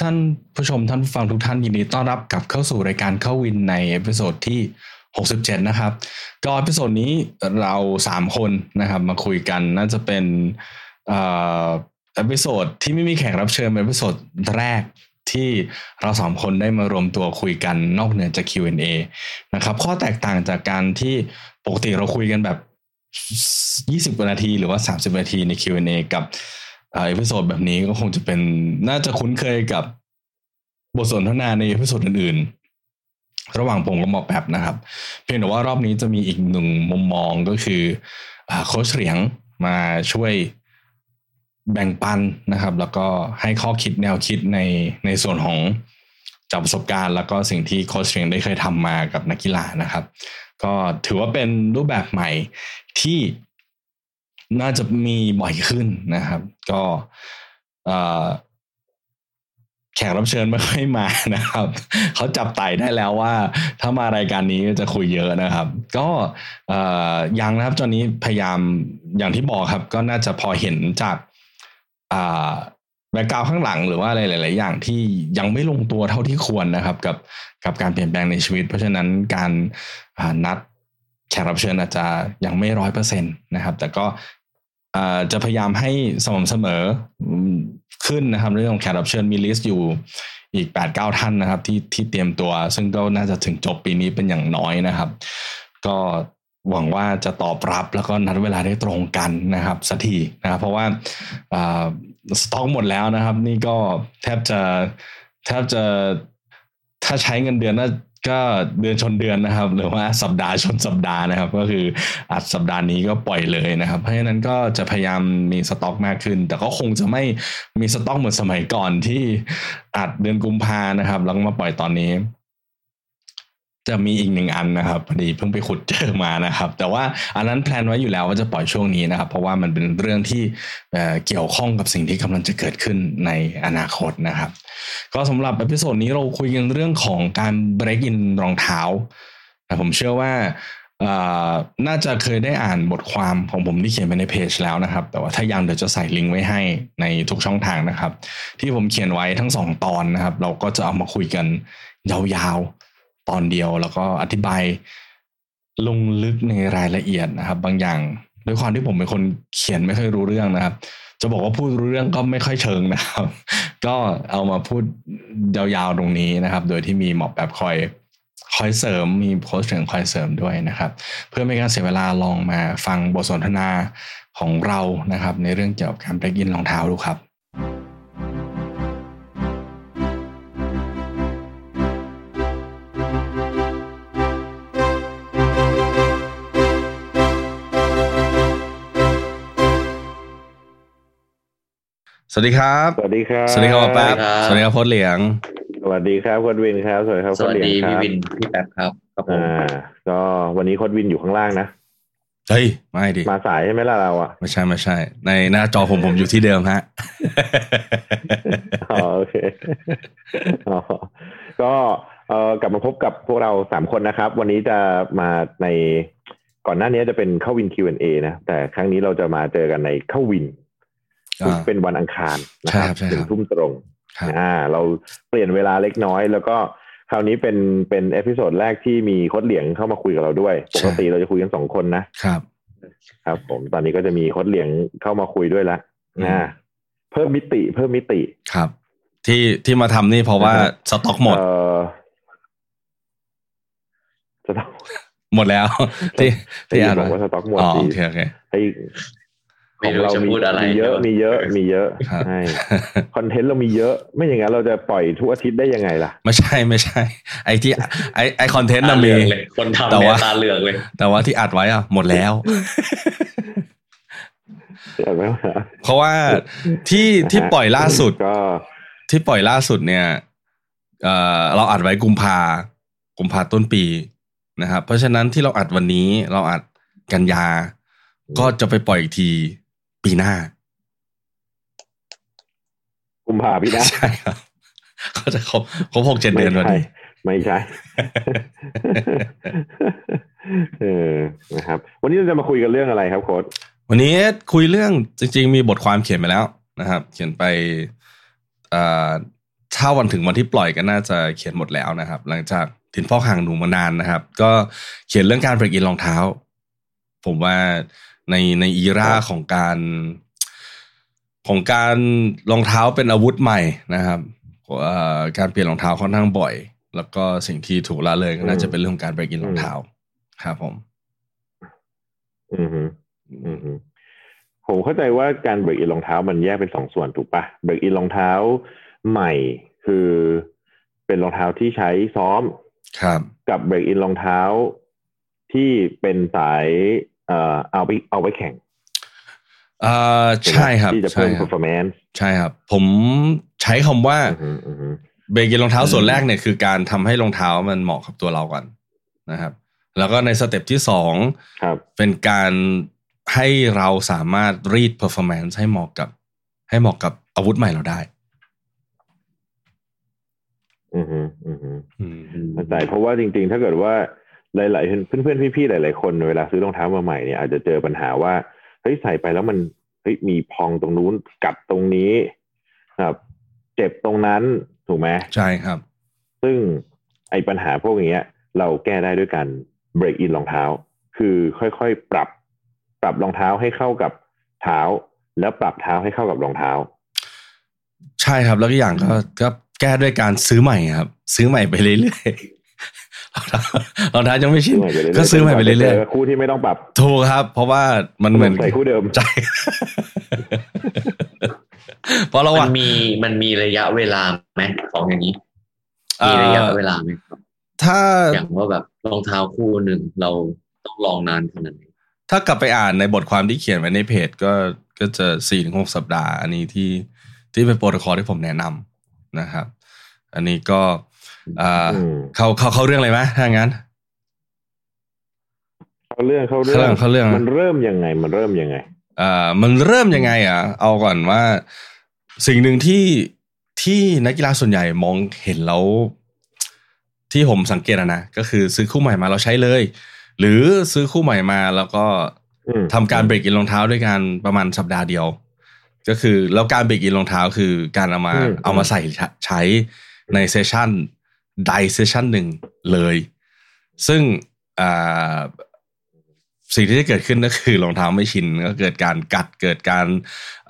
ท่านผู้ชมท่านผู้ฟังทุกท่านยินดีต้อนรับกลับเข้าสู่รายการเข้าวินใน episode ที่ 67 นะครับ ก็ episode นี้เรา 3 คนนะครับ มาคุยกันน่าจะเป็น episode ที่ไม่มีแขกรับเชิญเป็น episode แรกที่เราสามคนได้มารวมตัวคุยกันนอกเหนือจาก Q&A นะครับ ข้อแตกต่างจากการที่ปกติเราคุยกันแบบ 20 นาทีหรือว่า 30 นาทีใน Q&A กับ episode แบบนี้ก็คงจะเป็นน่าจะคุ้นเคยกับบทสนทนาใน episode อื่นๆ ระหว่างผมกับหมอแป๊บนะครับ เพียงแต่ว่ารอบนี้จะมีอีกหนึ่งมุมมองก็คือโค้ชเหรียงมาช่วยแบ่งปันนะครับ แล้วก็ให้ข้อคิดแนวคิดในในส่วนของจากประสบการณ์ แล้วก็สิ่งที่โค้ชเหรียงได้เคยทำมากับนักกีฬานะครับ ก็ถือว่าเป็นรูปแบบใหม่ที่ น่าจะมีบ่อยขึ้นนะครับ ก็แขกรับเชิญไม่ค่อยมานะครับเขาจับไต่ได้แล้วว่า ถ้ามารายการนี้จะคุยเยอะนะครับ ก็ยังนะครับตอนนี้พยายามอย่างที่บอกครับ ก็น่าจะพอเห็นจากแบ็กกราวข้างหลังหรือว่าอะไรหลาย ๆ อย่างที่ยังไม่ลงตัวเท่าที่ควรนะครับ กับกับการเปลี่ยนแปลงในชีวิต เพราะฉะนั้นการนัดแขกรับเชิญอาจจะยังไม่ร้อยเปอร์เซ็นต์นะครับ แต่ก็ จะพยายามให้สม่ำเสมอขึ้นนะครับ เรื่องของแขกรับเชิญมีลิสต์อยู่อีกแปดเก้าท่านนะครับ ที่ที่เตรียมตัว ซึ่งก็น่าจะถึงจบปีนี้เป็นอย่างน้อยนะครับ ก็หวังว่าจะตอบรับแล้วก็นัดเวลาได้ตรงกันนะครับสักทีนะครับเพราะว่าสต็อกหมดแล้วนะครับ นี่ก็แทบจะแทบจะถ้าใช้เงินเดือนน่า ก็เดือนชนเดือนนะครับ หรือว่าสัปดาห์ชนสัปดาห์นะครับ ก็คืออัดสัปดาห์นี้ก็ปล่อยเลยนะครับ เพราะฉะนั้นก็จะพยายามมีสต็อกมากขึ้น แต่ก็คงจะไม่มีสต็อกเหมือนสมัยก่อนที่อัดเดือนกุมภานะครับแล้วมาปล่อยตอนนี้ จะมีอีกหนึ่งอันนะครับพอดีเพิ่งไปขุดเจอมานะครับ แต่ว่าอันนั้นแพลนไว้อยู่แล้วว่าจะปล่อยช่วงนี้นะครับ เพราะว่ามันเป็นเรื่องที่เกี่ยวข้องกับสิ่งที่กำลังจะเกิดขึ้นในอนาคตนะครับ ก็สำหรับ episode นี้เราคุยกันเรื่องของการ break in รองเท้าผมเชื่อว่าน่าจะเคยได้อ่านบทความของผมที่เขียนไปในเพจแล้วนะครับ แต่ว่าถ้ายังเดี๋ยวจะใส่ลิงก์ไว้ให้ในทุกช่องทางนะครับ ที่ผมเขียนไว้ทั้งสองตอนนะครับ เราก็จะเอามาคุยกันยาว ตอนเดียว แล้วก็อธิบายลงลึกในรายละเอียดนะครับ บางอย่างด้วยความที่ผมเป็นคนเขียนไม่ค่อยรู้เรื่องนะครับ จะบอกว่าพูดรู้เรื่องก็ไม่ค่อยเชิงนะครับ ก็เอามาพูดยาวๆตรงนี้นะครับ โดยที่มีหมอแบบคอยคอยเสริมมีโค้ชเชิงคอยเสริมด้วยนะครับ เพื่อไม่การเสียเวลาลองมาฟังบทสนทนาของเรานะครับ ในเรื่องเกี่ยวกับการเบรกอินรองเท้าดูครับ สวัสดีครับ สวัสดีครับ สวัสดีครับแป๊บสวัสดีครับพจเหลียง สวัสดีครับคนวินครับ สวัสดีครับสวัสดีพี่วินพี่แป๊บครับครับผมอ่าก็วันนี้คนวินอยู่ข้างล่างนะ เฮ้ย ไม่ดิ มาสายใช่ไหมล่ะเราอะ ไม่ใช่ไม่ใช่ ในหน้าจอผมผมอยู่ที่เดิมฮะ อ๋อโอเคอ๋อก็เอ่อกลับมาพบกับพวกเราสามคนนะครับ วันนี้จะมาในก่อนหน้านี้จะเป็นเข้าวิน Q&A นะ แต่ครั้งนี้เราจะมาเจอกันในเข้าวิน เป็นวันอังคารนะครับหนึ่งทุ่มตรงอ่าเราเปลี่ยนเวลาเล็กน้อย แล้วก็คราวนี้เป็นเป็น episode แรกที่มีโค้ชเหรียงเข้ามาคุยกับเราด้วยปกติเราจะคุยกันสองคนนะครับครับผมตอนนี้ก็จะมีโค้ชเหรียงเข้ามาคุยด้วยละนะเพิ่มมิติเพิ่มมิติครับ ที่ที่มาทำนี่เพราะว่าสต็อกหมดสต็อกหมดแล้วที่ที่อ่านบอกว่าสต็อกหมดโอเคโอเคให้ ไม่รู้จะพูดอะไรมีเยอะมีเยอะมีเยอะใช่คอนเทนต์เรามีเยอะ ไม่อย่างนั้นเราจะปล่อยทุกอาทิตย์ได้ยังไงล่ะ ไม่ใช่ไม่ใช่ ไอที่ไอไอคอนเทนต์น่ะมีคนทำแต่ว่าตาเหลืองเลย แต่ว่าที่อัดไว้อะหมดแล้วจัดไม่มาเพราะว่าที่ที่ปล่อยล่าสุดก็ที่ปล่อยล่าสุดเนี่ยเอ่อเราอัดไว้กุมภากุมภาต้นปีนะครับเพราะฉะนั้นที่เราอัดวันนี้เราอัดกันยา ก็จะไปปล่อยอีกที ปีหน้ากุมภาพี่นะใช่ครับก็จะครบครบหกเจ็ดเดือนพอไม่ดีใช่ไม่ใช่เออนะครับ วันนี้เราจะมาคุยกันเรื่องอะไรครับโค้ดวันนี้คุยเรื่องจริง ๆ มีบทความเขียนไปแล้วนะครับ เขียนไปเอ่อถ้าวันถึงวันที่ปล่อยก็น่าจะเขียนหมดแล้วนะครับ หลังจากถิ่นพ่อห่างหนูมานานนะครับ ก็เขียนเรื่องการเบรกอินรองเท้า ผมว่า ในในอีราของการ ของการรองเท้าเป็นอาวุธใหม่นะครับเอ่อการเปลี่ยนรองเท้าค่อนข้างบ่อย แล้วก็สิ่งที่ถูกละเลยก็น่าจะเป็นเรื่องของการเบรกอินรองเท้าครับผม อือฮึอือฮึผมเข้าใจว่าการเบรกอินรองเท้ามันแยกเป็นสองส่วนถูกปะเบรกอินรองเท้าใหม่คือเป็นรองเท้าที่ใช้ซ้อม ครับ กับเบรกอินรองเท้าที่เป็นสาย เอ่อเอาไปเอาไปแข่งเอ่อใช่ครับที่จะใช่เพิ่มครับ performance ใช่ครับ ผมใช้คำว่าอือฮึอือฮึเบรกอินรองเท้าส่วนแรกเนี่ยคือการทำให้รองเท้ามันเหมาะกับตัวเราก่อนนะครับ แล้วก็ใน step ที่สองครับเป็นการให้เราสามารถรีด performance ให้เหมาะกับ ให้เหมาะกับอาวุธใหม่เราได้ อือฮึอือฮึอืมเข้าใจเพราะว่าจริง ๆ ถ้าเกิดว่า หลาย ๆ เพื่อนๆพี่ๆหลาย ๆ คนเวลาซื้อรองเท้ามาใหม่เนี่ยอาจจะเจอปัญหาว่าเฮ้ยใส่ไปแล้วมันเฮ้ยมีพองตรงนู้นกัดตรงนี้ครับ เจ็บตรงนั้นถูกไหมใช่ครับ ซึ่งไอ้ปัญหาพวกอย่างเงี้ยเราแก้ได้ด้วยการเบรกอินรองเท้า คือค่อยๆปรับ ปรับรองเท้าให้เข้ากับเท้า แล้วปรับเท้าให้เข้ากับรองเท้า ใช่ครับแล้วก็อย่างก็ก็แก้ด้วยการซื้อใหม่ครับ ซื้อใหม่ไปเรื่อยๆ รองเท้ายังไม่ชินซื้อใหม่ไปเรื่อยๆก็ซื้อใหม่ไปเรื่อยจอคู่ที่ไม่ต้องปรับถูกครับ เพราะว่ามันเหมือนใส่คู่เดิมใช่เพราะเรามันมีมันมีระยะเวลาไหมของอย่างนี้มีระยะเวลาไหมถ้าอย่างว่าแบบรองเท้าคู่หนึ่งเราต้องลองนานขนาดไหนถ้ากลับไปอ่านในบทความที่เขียนไว้ในเพจ ก็ก็จะสี่ถึงหกสัปดาห์ อันนี้ที่ที่เป็นโปรโตคอลที่ผมแนะนำนะครับ อันนี้ก็ เข้าเข้าเข้าเรื่องเลยไหมถ้างั้นเข้าเรื่องเข้าเข้าเรื่องเข้าเรื่องมันเริ่มยังไง มันเริ่มยังไงอ่ามันเริ่มยังไง อะ เอาก่อนว่า สิ่งหนึ่งที่ที่นักกีฬาส่วนใหญ่มองเห็นแล้วที่ผมสังเกตอะนะก็คือซื้อคู่ใหม่มาเราใช้เลย หรือซื้อคู่ใหม่มาแล้วก็อืมทำการเบรกอินรองเท้าด้วยกันประมาณสัปดาห์เดียว ก็คือแล้วการเบรกอินรองเท้าคือการเอามาอืมเอามาใส่ใช้ในเซสชัน ใดเซสชันหนึ่งเลย ซึ่งอ่าสิ่งที่จะเกิดขึ้นก็คือรองเท้าไม่ชินก็เกิดการกัดเกิดการ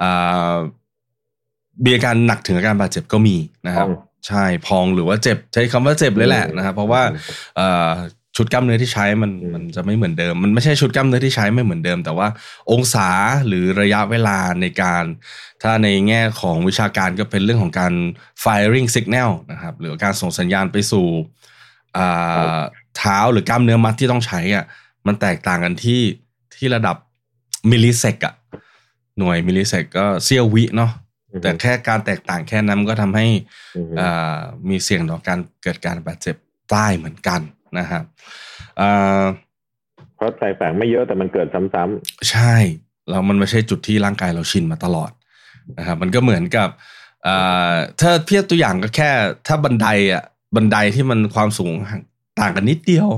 อ่ามีอาการหนักถึงอาการบาดเจ็บก็มีนะครับพองใช่พองหรือว่าเจ็บใช้คำว่าเจ็บเลยแหละอืมนะครับ เพราะว่าเอ่อ ชุดกล้ามเนื้อที่ใช้มันอืมมันจะไม่เหมือนเดิม มันไม่ใช่ชุดกล้ามเนื้อที่ใช้ไม่เหมือนเดิม แต่ว่าองศาหรือระยะเวลาในการ ถ้าในแง่ของวิชาการก็เป็นเรื่องของการ firing signal นะครับหรือการส่งสัญญาณไปสู่อ่าเท้าหรือกล้ามเนื้อมัดที่ต้องใช้อะมันแตกต่างกันที่ที่ระดับมิลลิเซกอะหน่วยมิลลิเซกก็เสี้ยววิเนาะแต่แค่การแตกต่างแค่นั้นก็ทำให้อืมอ่ามีเสี่ยงต่อการเกิดการบาดเจ็บได้เหมือนกัน นะครับอ่าเพราะแตกต่างไม่เยอะแต่มันเกิดซ้ำใช่แล้วมันไม่ใช่จุดที่ร่างกายเราชินมาตลอดนะครับมันก็เหมือนกับอ่าถ้าเทียบตัวอย่างก็แค่ ถ้าบันไดอะบันไดที่มันความสูงต่างกันนิดเดียว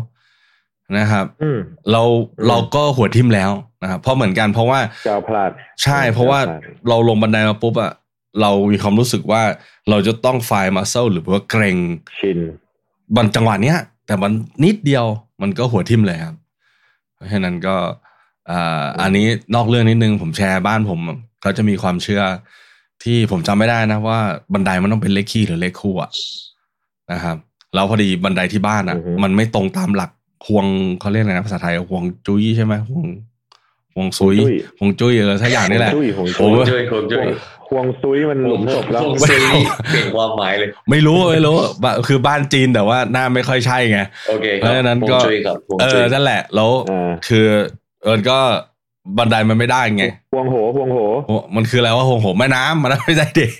นะครับๆอืมเราอืมเราก็หัวทิ่มแล้วนะครับเพราะเหมือนกันเพราะว่าก้าวพลาดใช่ เพราะว่าก้าวพลดเราลงบันไดมาปุ๊บอะเรามีความรู้สึกว่าเราจะต้องไฟมัสเซลหรือว่าเกรงชินบันจังหวะเนี้ย แต่มันนิดเดียวมันก็หัวทิ่มเลยครับ เพราะฉะนั้นก็อ่าอันนี้นอกเรื่องนิดนึงผมแชร์บ้านผมเขาจะมีความเชื่อที่ผมจำไม่ได้นะว่าบันไดมันต้องเป็นเลขคี่หรือเลขคู่อะนะครับแล้วพอดีบันไดที่บ้านอะมันไม่ตรงตามหลักห่วงเขาเรียกอะไรนะภาษาไทยห่วงจุ้ยใช่ไหมห่วงห่วงซุยห่วงจุ้ยเออถ้าอย่างนี้แหละห่วงจุ้ยห่วงโอ้จุ้ย ยช่วงซุยมันหลุมศพแล้วผมซื้อเปลี่ยนความหมายเลย ไม่รู้ไม่รู้คือบ้านจีนแต่ว่าหน้าไม่ค่อยใช่ไงโอเคเพราะฉะนั้นก็เออนั่นแหละแล้วคือเอิญก็บันไดมันไม่ได้ไงห่วงโหห่วงโห มันคืออะไรว่าโหโหแม่น้ำมันไม่ใช่เด็ก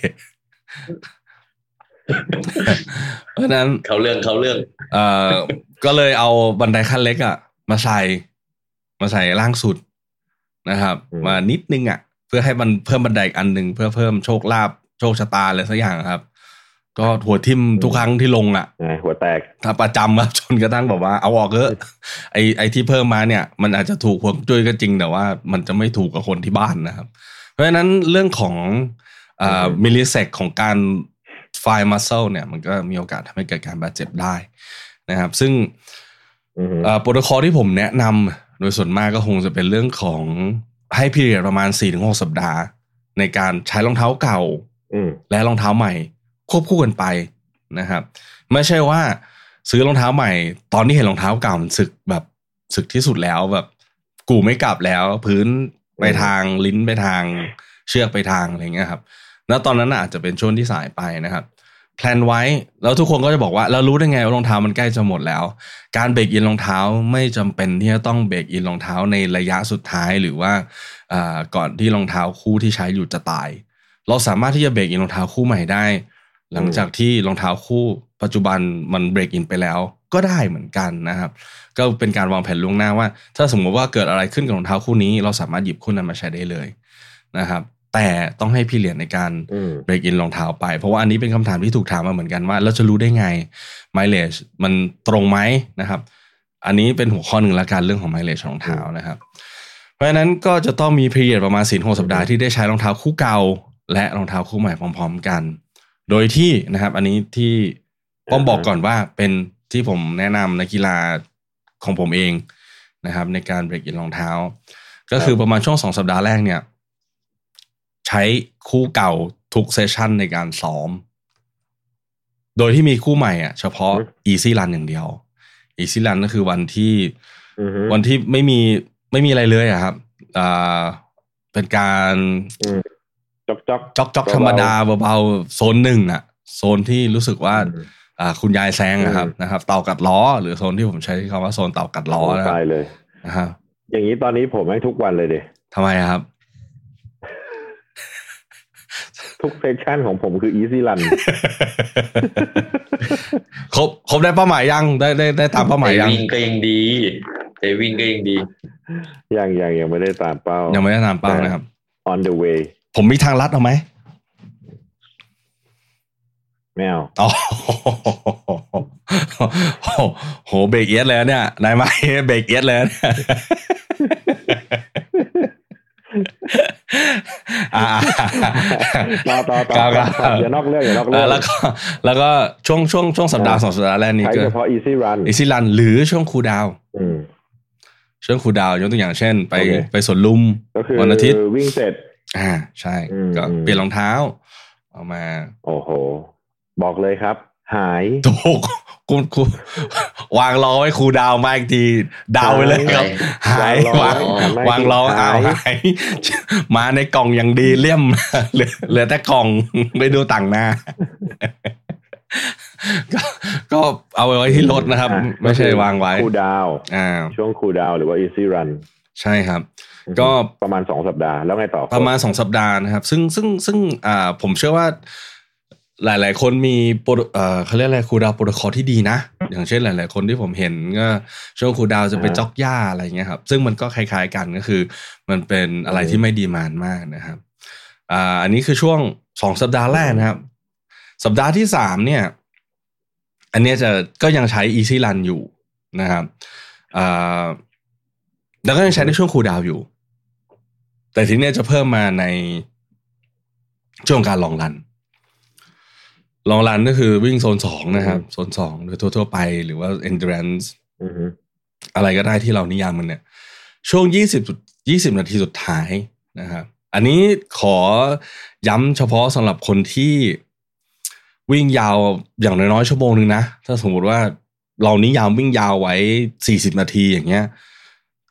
เพราะฉะนั้นเขาเรื่องเขาเรื่อง เอ่อก็เลยเอาบันไดขั้นเล็กอะ มาใส่ มาใส่ล่างสุดนะครับ มานิดนึงอะ พื่อให้มันเพิ่มบันไดอีกอันหนึ่งเพื่อเพิ่มโชคลาภโชคชะตาอะไรสักอย่างครับ ก็หัวทิ่มทุกครั้งที่ลงอะไงหัวแตกถ้าประจำครับจนกระทั่งแบบว่าเอาออกเถอะไอ้ไอ้ที่เพิ่มมาเนี่ย มันอาจจะถูกฮวงจุ้ยก็จริงแต่ว่ามันจะไม่ถูกกับคนที่บ้านนะครับ เพราะฉะนั้นเรื่องของอ่าอืม millisec ของการ fire muscle เนี่ย มันก็มีโอกาสทำให้เกิดการบาดเจ็บได้นะครับ ซึ่งอือฮึโปรโตคอลที่ผมแนะนำโดยส่วนมากก็คงจะเป็นเรื่องของ ให้ period ประมาณ4-6สัปดาห์ ในการใช้รองเท้าเก่าอืมและรองเท้าใหม่ ควบคู่กันไปนะครับ ไม่ใช่ว่าซื้อรองเท้าใหม่ ตอนที่เห็นรองเท้าเก่ามันสึกแบบสึกที่สุดแล้วแบบ กูไม่กลับแล้ว พื้นไปทางลิ้นไปทางเชือกไปทางอะไรเงี้ยครับ แล้วตอนนั้นน่ะอาจจะเป็นช่วงที่สายไปนะครับ แพลนไว้ แล้วทุกคนก็จะบอกว่าเรารู้ได้ไงว่ารองเท้ามันใกล้จะหมดแล้ว การเบรกอินรองเท้าไม่จำเป็นที่จะต้องเบรกอินรองเท้าในระยะสุดท้ายหรือว่าก่อนที่รองเท้าคู่ที่ใช้อยู่จะตาย เราสามารถที่จะเบรกอินรองเท้าคู่ใหม่ได้ หลังจากที่รองเท้าคู่ปัจจุบันมันเบรกอินไปแล้วก็ได้เหมือนกันนะครับ ก็เป็นการวางแผนล่วงหน้าว่า ถ้าสมมติว่าเกิดอะไรขึ้นกับรองเท้าคู่นี้ เราสามารถหยิบคู่นั้นมาใช้ได้เลยนะครับ แต่ต้องให้พี่เรียนในการอืมเบรกอินรองเท้าไป เพราะว่าอันนี้เป็นคำถามที่ถูกถามมาเหมือนกันว่าเราจะรู้ได้ไง mileage มันตรงไหมนะครับ อันนี้เป็นหัวข้อหนึ่งละกันเรื่องของ mileage ของรองเท้านะครับ เพราะฉะนั้นก็จะต้องมี period ประมาณสี่หกสัปดาห์ที่ได้ใช้รองเท้าคู่เก่า และรองเท้าคู่ใหม่พร้อม ๆ กัน โดยที่นะครับ อันนี้ที่ป้อมบอกก่อนว่าเป็นที่ผมแนะนำในกีฬาของผมเองนะครับ ในการเบรกอินรองเท้า ก็คือประมาณช่วงสองสัปดาห์แรกเนี่ย ใช้คู่เก่าทุกเซสชันในการซ้อม โดยที่มีคู่ใหม่อะ เฉพาะ Easy Run อย่างเดียว Easy Run ก็คือวันที่อือฮึวันที่ไม่มีไม่มีอะไรเลยอะครับอ่าเป็นการอืมจ๊อกจ๊อกจ็อกจ็อกเบาๆธรรมดาเบาๆโซนหนึ่งอะโซนที่รู้สึกว่าอืมอ่าคุณยายแซงนะครับอืมนะครับ เต่ากัดล้อ หรือโซนที่ผมใช้คำว่าโซนเต่ากัดล้อนะครัตาบยเลยนะครับอย่างนี้ตอนนี้ผมแม่งทุกวันเลยเดทำไมอะครับ ทุกเซสชั่นของผมคือ easy run ครบครบได้เป้าหมายยังได้ได้ได้ตามเป้าหมายยังแต่วิ่งก็ยังดีแต่วิ่งก็ยังดี ยังยังยังไม่ได้ตามเป้ายัยังไม่ได้ตามเป้านะครับ on the way ผมมีทางลัดเอาไหมไม่เอาอ๋อโหเบรกเอสเลยนะเนี่ยนายไหมเบรกเอสเลยนะเนี่ย อ่า ต่อต่อต่อครับครับต่ออย่านอกเรื่องอย่านอกเรื่องแล้วก็แล้วก็ช่วงช่วงช่วงสัปดาห์สองสัปดาห์แรกนี้ใช้ก็เฉพาะ easy run easy run หรือช่วง cool down อืมช่วง cool down ยกตัวอย่างเช่น ไปโอเคไปสวนลุมก็คือวันอาทิตย์วิ่งเสร็จ อ่าใช่อืมก็อืมเปลี่ยนรองเท้า เอามา โอ้โห บอกเลยครับ หายถูกกูกู วางรอไว้ cool down มาอีกที down ไปเลยครับ หายวางวางรอวางรอหายอ้าวหายมาในกล่องอย่างดีเลี่ยมเหลือเหลือแต่กล่องไว้ดูต่างหน้าก็ก็เอาไว้ที่รถนะครับอะไม่ใช่วางไว้ cool down อ่าช่วง cool down หรือว่า easy run ใช่ครับ ก็ประมาณสองสัปดาห์แล้วไงต่อ ประมาณสองสัปดาห์นะครับ ซึ่งซึ่งซึ่งอ่าผมเชื่อว่า หลาย ๆ คนมีโปรเอ่อเขาเรียกอะไร cool down protocol ที่ดีนะ อย่างเช่นหลาย ๆ คนที่ผมเห็นก็ช่วงครูดาวจะไปจ็อกหญ้าอะไรเงี้ยครับ ซึ่งมันก็คล้าย ๆ กันก็คือ มันเป็นอะไรที่ไม่ดีมานมากนะครับอ่าอันนี้คือช่วงสองสัปดาห์แรกนะครับ สัปดาห์ที่สามเนี่ย อันนี้จะก็ยังใช้ Easy Run อยู่นะครับอ่าแล้วก็ยังใช้ในช่วงครูดาวอยู่ แต่ทีนี้จะเพิ่มมาในช่วงการลองรัน ลองรันก็คือวิ่งโซนสองนะครับ โซนสองโดยทั่วๆไปหรือว่า endurance อือฮึอะไรก็ได้ที่เรานิยามมันเนี่ย ช่วงยี่สิบยี่สิบนาทีสุดท้ายนะครับ อันนี้ขอย้ำเฉพาะสำหรับคนที่วิ่งยาวอย่างน้อยๆชั่วโมงหนึ่งนะ ถ้าสมมติว่าเรานิยามวิ่งยาวไว้สี่สิบนาทีอย่างเงี้ย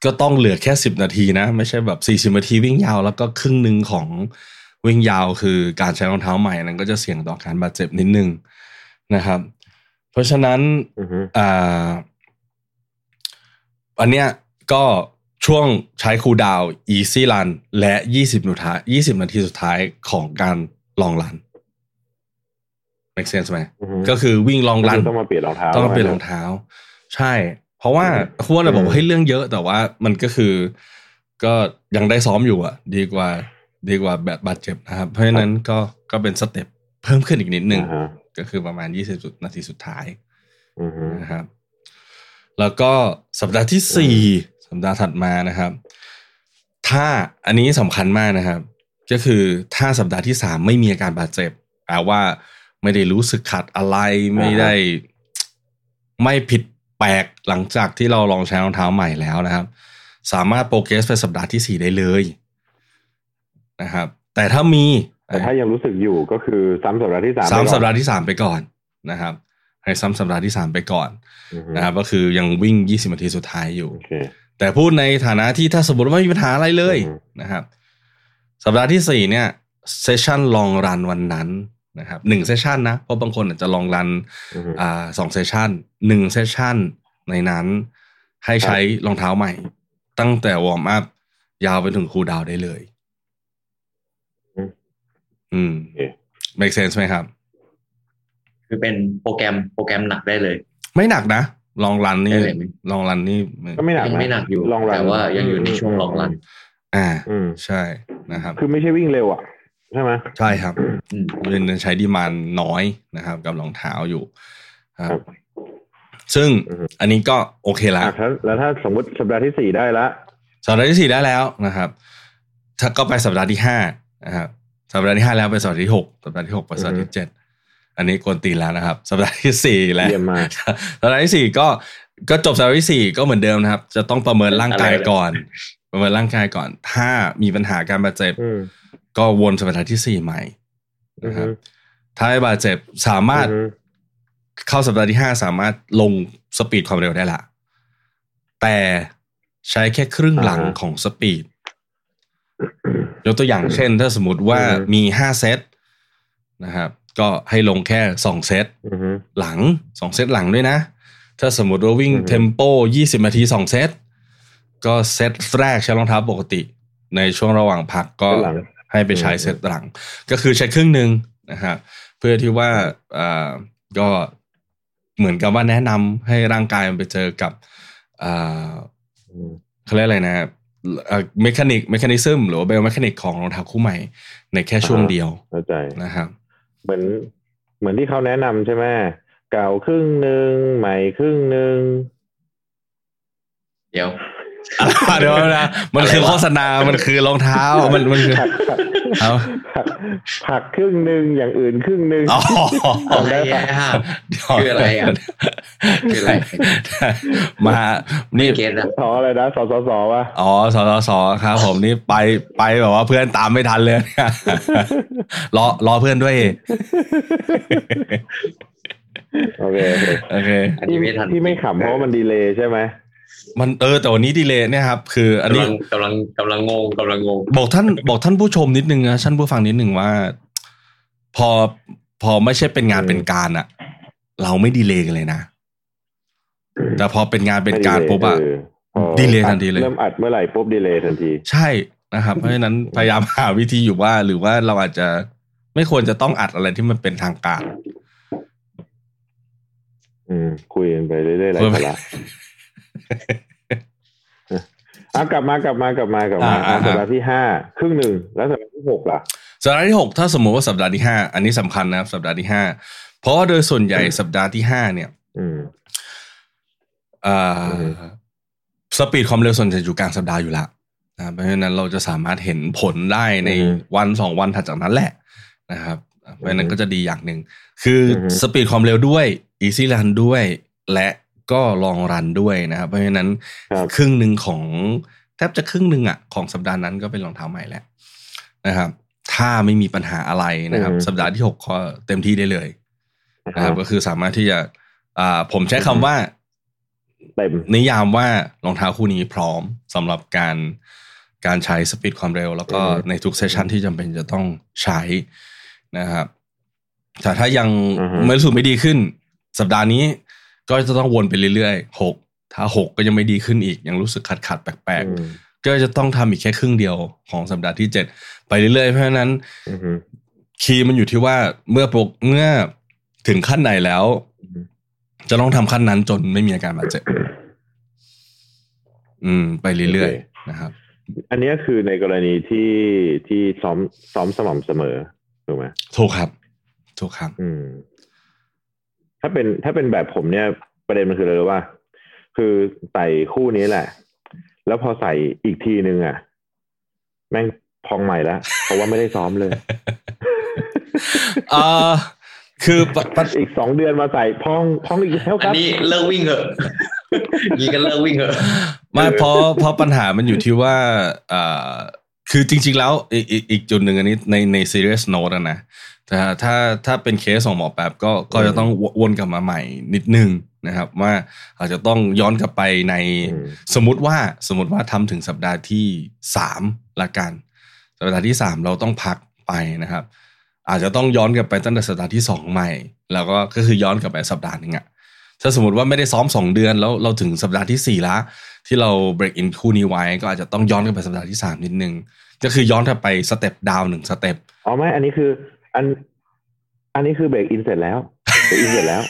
ก็ต้องเหลือแค่สิบนาทีนะ ไม่ใช่แบบสี่สิบนาทีวิ่งยาวแล้วก็ครึ่งหนึ่งของ วิ่งยาวคือการใช้รองเท้าใหม่นั้นก็จะเสี่ยงต่อการบาดเจ็บนิดนึงนะครับ เพราะฉะนั้นอือฮึอ่าอันเนี้ยก็ช่วงใช้คูลดาวน์ easy run และ 20 นาที20 นาทีสุดท้ายของการลองรัน make sense ไหมอือฮึก็คือวิ่งลองรันก็คือต้องมาเปลี่ยนรองเท้าต้องเปลี่ยนรองเท้า ใช่ เพราะว่าพวกเราบอกว่าให้ยเรื่องเยอะแต่ว่ามันก็คือ ก็ยังได้ซ้อมอยู่อะ ดีกว่า ดีกว่าแบบบาดเจ็บนะครับ เพราะฉะนั้นก็ก็เป็นสเต็ปเพิ่มขึ้นอีกนิดนึงอ่าฮะก็คือประมาณ20นาทีสุดท้ายอือฮึนะครับ แล้วก็สัปดาห์ที่สี่สัปดาห์ถัดมานะครับ ถ้าอันนี้สำคัญมากนะครับ ก็คือถ้าสัปดาห์ที่สามไม่มีอาการบาดเจ็บแปลว่าไม่ได้รู้สึกขัดอะไรไม่ได้ ไม่ผิดแปลกหลังจากที่เราลองใช้รองเท้าใหม่แล้วนะครับ สามารถโปรเกรสไปสัปดาห์ที่สี่ได้เลย นะครับ แต่ถ้ามีแต่ถ้ายังรู้สึกอยู่ก็คือซ้ำสัปดาห์ที่สามซ้ำไปก่อนสัปดาห์ที่สามไปก่อนนะครับ ให้ซ้ำสัปดาห์ที่สามไปก่อนอือฮึนะครับก็คือยังวิ่ง20นาทีสุดท้ายอยู่โอเคแต่พูดในฐานะที่ถ้าสมมติว่าไม่มีปัญหาอะไรเลยอืมนะครับ สัปดาห์ที่สี่เนี่ยเซสชันลองรันวันนั้นนะครับหนึ่ง session นะเพราะบางคนอาจจะ long run อือฮึอ่าสอง session หนึ่ง session ในนั้นให้ใช้รองเท้าใหม่ ตั้งแต่ warm up ยาวไปถึง cool down ได้เลยอืม อืมโอเค make sense ไหมครับ คือเป็นโปรแกรมโปรแกรมหนักได้เลย ไม่หนักนะ long run นี่ได้เลยไหม long run นี่ ก็ไม่หนักยังนะไม่หนักอยู่ long run แต่ว่ายังอยู่ในช่วง long run อ่าอืมใช่นะครับ คือไม่ใช่วิ่งเร็วอะใช่ไหมใช่ครับอืมมันใช้ดีมานน้อยนะครับ กับรองเท้าอยู่ครัครับบซึ่งอือฮึอันนี้ก็โอเคละอะถ้าแล้วถ้าสมมติสัปดาห์ที่สี่ได้ละสัปดาห์ที่สี่ได้แล้วนะครับ ถ้าก็ไปสัปดาห์ที่ห้านะครับ สัปดาห์ที่ห้าแล้วไปสัปดาห์ที่หกสัปดาห์ที่หกไปสัปดาห์ที่เจ็ดอันนี้กวนตีนแล้วนะครับ สัปดาห์ที่สี่แล้วเยี่ยมมากสัปดาห์ที่สี่ก็ก็จบสัปดาห์ที่สี่ก็เหมือนเดิมนะครับ จะต้องประเมินร่างกายก่อน ประเมินร่างกายก่อน ถ้ามีปัญหาการบาดเจ็บอืมก็วนสัปดาห์ที่สี่ใหม่อือนะคฮึรับถ้าไม่บาดเจ็บสามารถอือฮึเข้าสัปดาห์ที่ห้าสามารถลงสปีดความเร็วได้ละ แต่ใช้แค่ครึ่งหลังของสปีด ยกตัวอย่างเช่น ถ้าสมมติว่ามีห้าเซตนะครับก็ให้ลงแค่สองเซตอือฮึหลังสองเซตหลังด้วยนะ ถ้าสมมติว่าวิ่งอือฮึ tempo ยี่สิบนาทีสองเซตก็เซตแรกใช้รองเท้าปกติ ในช่วงระหว่างพักก็เซตหลังให้ไปใช้อืมเซตหลัง ก็คือใช้ครึ่งหนึ่งนะครับเพื่อที่ว่าอ่าก็เหมือนกับว่าแนะนำให้ร่างกายมันไปเจอกับอ่าอืมเขาเรียกอะไรนะ mechanic mechanism หรือว่า biomechanic ของรองเท้าคู่ใหม่ ในแค่ช่วงอ่าฮะเดียวเข้าใจนะครับ เหมือนเหมือนที่เขาแนะนำใช่ไหมเก่าครึ่งหนึ่งใหม่ครึ่งหนึ่งเดี๋ยวเดี๋ยวนะมันคือโฆษณา มันคือรองเท้า มันมันคือผักผัก เอาผักผักครึ่งหนึ่งอย่างอื่นครึ่งหนึ่งอ๋ออะไรอะเดี๋ยวคืออะไรอะคืออะไรมานี่เกณฑ์นะสออะไรนะสสสวะอ๋อสสสครับ ผมนี่ไปไปแบบว่าเพื่อนตามไม่ทันเลยเนี่ยรอรอเพื่อนด้วยโอเคโอเคโอเคอันนี้ไม่ทันที่ไม่ขำเพราะว่ามันดีเลย์ใช่ไหม มันเออแต่วันนี้ดีเลยเนี่ยครับ คืออันกำนี้ลังกำลังกำลังงงกำลังงงบอกท่านบอกท่านผู้ชมนิดนึงนะท่านผู้ฟังนิดนึงว่า พอพอไม่ใช่เป็นงานเป็นการอะเราไม่ดีเลยกันเลยนะ แต่พอเป็นงานเป็นการปุ๊บอะเออพอดีเลย์ทันทีเลยเริ่มอัดเมื่อไหร่ปุ๊บดีเลย์ทันที ใช่นะครับ เพราะฉะนั้นพยายามหาวิธีอยู่ว่า หรือว่าเราอาจจะไม่ควรจะต้องอัดอะไรที่มันเป็นทางการ อืมคุยกันไปเรื่อยๆหลายคุยไปสาระ อะกลับมากลับมากลับมากลับมาอ่าอะอ่าสัปดาห์ที่ห้าครึ่งหนึ่งแล้วสัปดาห์ที่หกล่ะสัปดาห์ที่หกถ้าสมมติว่าสัปดาห์ที่ห้าอันนี้สำคัญนะครับสัปดาห์ที่ห้าเพราะว่าโดยส่วนใหญ่สัปดาห์ที่ห้าเนี่ยอืมอ่าอืมสปีดความเร็วส่วนใหญ่อยู่กลางสัปดาห์อยู่แล้วนะเพราะฉะนั้นเราจะสามารถเห็นผลได้ในวันสองวันถัดจากนั้นแหละนะครับเพราะฉะนั้นก็จะดีอย่างหนึ่งคืออสปีดความเร็วด้วย easy run ด้วยและ ก็ลองรันด้วยนะครับ เพราะฉะนั้นครับครึ่งหนึ่งของแทบจะครึ่งหนึ่งอะของสัปดาห์นั้นก็เป็นรองเท้าใหม่แหละนะครับ ถ้าไม่มีปัญหาอะไรนะครับอืมสัปดาห์ที่หกก็เต็มที่ได้เลยนะนะคครัรับบก็คือสามารถที่จะ อ่า ผมใช้คำว่าเต็มนิยามว่ารองเท้าคู่นี้พร้อมสำหรับการการใช้สปีดความเร็ว แล้วก็อือฮึในทุกเซสชันที่จำเป็นจะต้องใช้นะครับแต่ถ้ายังอือฮึไม่รู้สึกไม่ดีขึ้น สัปดาห์นี้ ก็จะต้องวนไปเรื่อยๆหกถ้าหกก็ยังไม่ดีขึ้นอีก ยังรู้สึกขัดขัดๆแปลกอืมๆก็จะต้องทำอีกแค่ครึ่งเดียวของสัปดาห์ที่เจ็ดไปเรื่อยๆ เพราะฉะนั้นอือฮึคีย์มันอยู่ที่ว่าเมื่อปกเมื่อถึงขั้นไหนแล้วอือฮึจะต้องทำขั้นนั้นจนไม่มีอาการบาดเจ็บอืม ไปเรื่อยๆนะครับ อันเนี้ยคือในกรณีที่ที่ซ้อมซ้อมสม่ำเสมอถูกไหมถูกครับถูกครับ อืม ถ้าเป็นถ้าเป็นแบบผมเนี่ย ประเด็นมันคือเลยว่า คือใส่คู่นี้แหละ แล้วพอใส่อีกทีนึงอะ แม่งพองใหม่แล้วเพราะว่าไม่ได้ซ้อมเลยเออคือปะปะอีกสองเดือนมาใส่พองพองอีกแล้วคอันรับนี้เลิกวิ่งเหอะยีกันเลิกวิ่งเหอะไม่เพราะเพราะปัญหามันอยู่ที่ว่าเอ่อ คือจริง ๆ แล้วอีกอีกอีกจุดหนึ่งอันนี้ในใน serious note อะนะแต่ถ้าถ้าเป็นเคสของหมอแป๊บก็ก็จะต้องวนกลับมาใหม่นิดนึงนะครับ ว่าอาจจะต้องย้อนกลับไปในอืมสมมติว่าสมมติว่าทำถึงสัปดาห์ที่สามละกัน สัปดาห์ที่สามเราต้องพักไปนะครับ อาจจะต้องย้อนกลับไปตั้งแต่สัปดาห์ที่สองใหม่ แล้วก็ก็คือย้อนกลับไปสัปดาห์หนึ่งอะถ้าสมมติว่าไม่ได้ซ้อมสองเดือนแล้วเราถึงสัปดาห์ที่สี่ละ ที่เรา break in คู่นี้ไว้ก็อาจจะต้องย้อนกลับไปสัปดาห์ที่สามนิดนึง ก็คือย้อนกลับไป step down หนึ่ง stepอ๋อไม่ อันนี้คือ อัน อันนี้คือเบรกอินเสร็จแล้วเบรกอินเสร็จแล้ว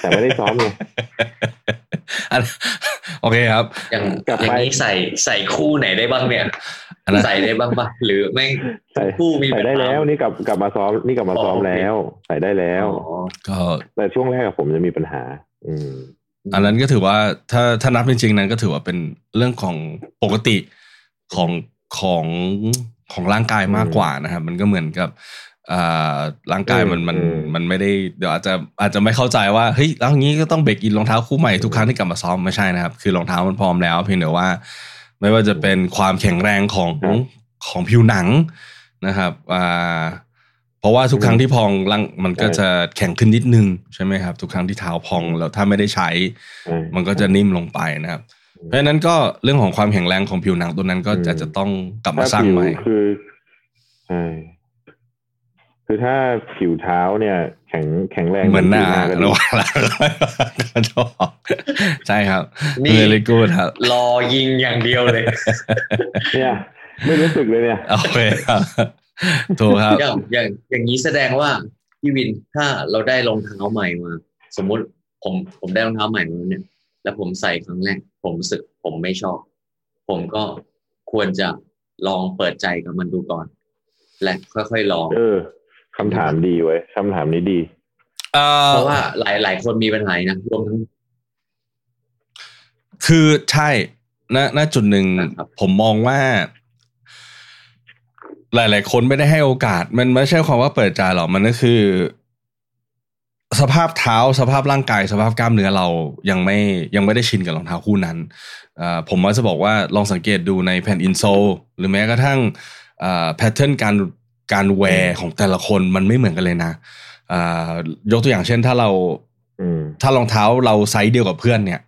แต่ไม่ได้ซ้อมไงอันโอเคครับ อย่างกลับอย่างไปนี้ใส่ใส่คู่ไหนได้บ้างเนี่ยอันนั้นใส่ได้บ้างปะหรือไม่งใส่คู่มีใส่ได้ปัญหาแล้วนี่กลับกลับมาซ้อมนี่กลับมาซ้อมอ๋อโอเคแล้ว ใส่ได้แล้วอ๋อก็แต่ช่วงแรกกับผมจะมีปัญหา อืม อันนั้นก็ถือว่าถ้าถ้านับจริงๆนั้นก็ถือว่าเป็นเรื่องของปกติของของของร่างกายมากกว่านะครับ มันก็เหมือนกับอ่าร่างกายมันมันอืมมันไม่ได้เดี๋ยวอาจจะอาจจะไม่เข้าใจว่าเฮ้ยแล้วอย่างนี้ก็ต้องเบรกอินรองเท้าคู่ใหม่ทุกครั้งที่กลับมาซ้อมไม่ใช่นะครับ คือรองเท้ามันพร้อมแล้วเพียงแต่ว่า ไม่ว่าจะเป็นความแข็งแรงของครับของผิวหนังนะครับอ่าเพ ราะว่าทุกครั้งที่พองร่างมันก็จะแข็งขึ้นนิดนึงใช่ไหมครับ ทุกครั้งที่เท้าพองแล้วถ้าไม่ได้ใช้ใช่มันก็จะนิ่มลงไปนะครับ เพราะฉะนั้นก็เรื่องของความแข็งแรงของผิวหนังตัวนั้นก็อืมจะจะต้องกลับมาถ้าสร้างผิวใหม่คือใช่คือถ้าผิวเท้าเนี่ย แข็งแข็งแรงเหมือนหน้าผิวก็ดีระหว่างหลังก็ชอบใช่ครับนี่เ very good ครับรอยิงอย่างเดียวเลย เนี่ย ไม่รู้สึกเลยเนี่ยโอเคครับ ถูกครับ อย่างอย่างอย่างนี้แสดงว่าพี่วินถ้าเราได้รองเท้าใหม่มา สมมุติผมผมได้รองเท้าใหม่มาเนี่ย แล้วผมใส่ครั้งแรกผมรู้สึกผมไม่ชอบ ผมก็ควรจะลองเปิดใจกับมันดูก่อน และค่อยๆลอง เออคำถามดีเว้ยคำถามนี้ดีเอ่อเพราะว่าหลายหลายคนมีปัญหานะรวมทั้งคือใช่ณณจุดหนึ่งนะครับผมมองว่า หลาย ๆ คนไม่ได้ให้โอกาส มันไม่ใช่ความว่าเปิดใจหรอกมันก็คือ สภาพเท้าสภาพร่างกาย สภาพกล้ามเนื้อเรายังไม่ยังไม่ได้ชินกับรองเท้าคู่นั้นเอ่อผมว่าจะบอกว่าลองสังเกตดูในแผ่น insole หรือแม้กระทั่ง pattern การการ wear ของแต่ละคนมันไม่เหมือนกันเลยนะอ่ายกตัวอย่างเช่นถ้าเราอืมถ้ารองเท้าเราไซส์เดียวกับเพื่อนเนี่ย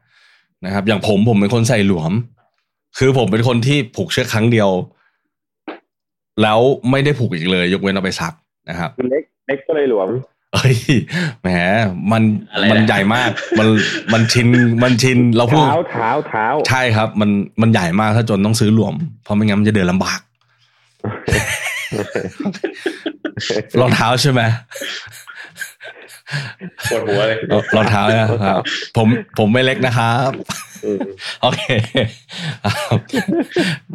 นะครับ อย่างผมผมเป็นคนใส่หลวม คือผมเป็นคนที่ผูกเชือกครั้งเดียว แล้วไม่ได้ผูกอีกเลย ยกเว้นเอาไปซักนะครับคือเล็กเล็กก็เลยหลวมเอ้ยแหมมันอะไรนะมันใหญ่มาก มันมันชินมันชินเราพูดเท้าเท้าเท้าใช่ครับ มันมันใหญ่มากถ้าจนต้องซื้อหลวม เพราะไม่งั้นมันจะเดินลำบากรองเท้าใช่ไหม ปวดหัวเลยรองรองเท้าเนี่ยครับผมผมไม่เล็กนะครับอืมโอเคครับ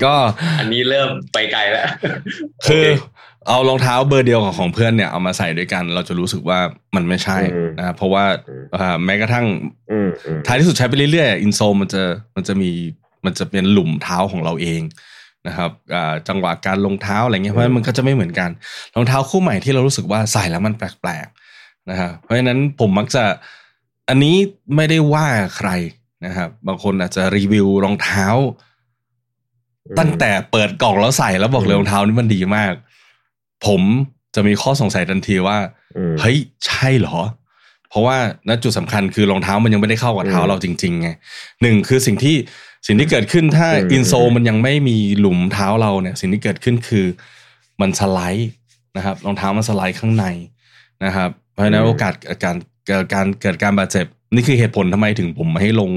ก็อันนี้เริ่มไปไกลแล้วคือโเเอารองเท้าเบอร์เดียวกับของเพื่อนเนี่ยเอามาใส่ด้วยกัน เราจะรู้สึกว่ามันไม่ใช่นะครับเพราะว่าอ่าแม้กระทั่งอืมอืมท้ายที่สุดใช้ไปเรื่อยๆอินโซมันจะมันจะมีมันจะเป็นหลุมเท้าของเราเองนะครับอ่าจังหวะการลงเท้าอะไรเงี้ยเพราะฉะนั้นมันก็จะไม่เหมือนกันรองเท้าคู่ใหม่ที่เรารู้สึกว่าใส่แล้วมันแปลกๆ นะครับเพราะฉะนั้นผมมักจะอันนี้ไม่ได้ว่าใครนะครับ บางคนอาจจะรีวิวรองเท้า ตั้งแต่เปิดกล่องแล้วใส่แล้วบอกเลยรองเท้านี่มันดีมาก ผมจะมีข้อสงสัยทันทีว่าอืมเฮ้ยใช่เหรอ เพราะว่าณจุดสำคัญคือรองเท้ามันยังไม่ได้เข้ากับเท้าอืมเราจริงๆไงหนึ่งคือสิ่งที่สิ่งที่เกิดขึ้นถ้าอืมอินโซลมันยังไม่มีหลุมเท้าเราเนี่ย สิ่งที่เกิดขึ้นคือมันสไลด์นะครับรองเท้ามันสไลด์ข้างในนะครับ เพราะฉะนั้นโอกาสการเกิดการเกิดการบาดเจ็บ นี่คือเหตุผลทำไมถึงผมให้ลง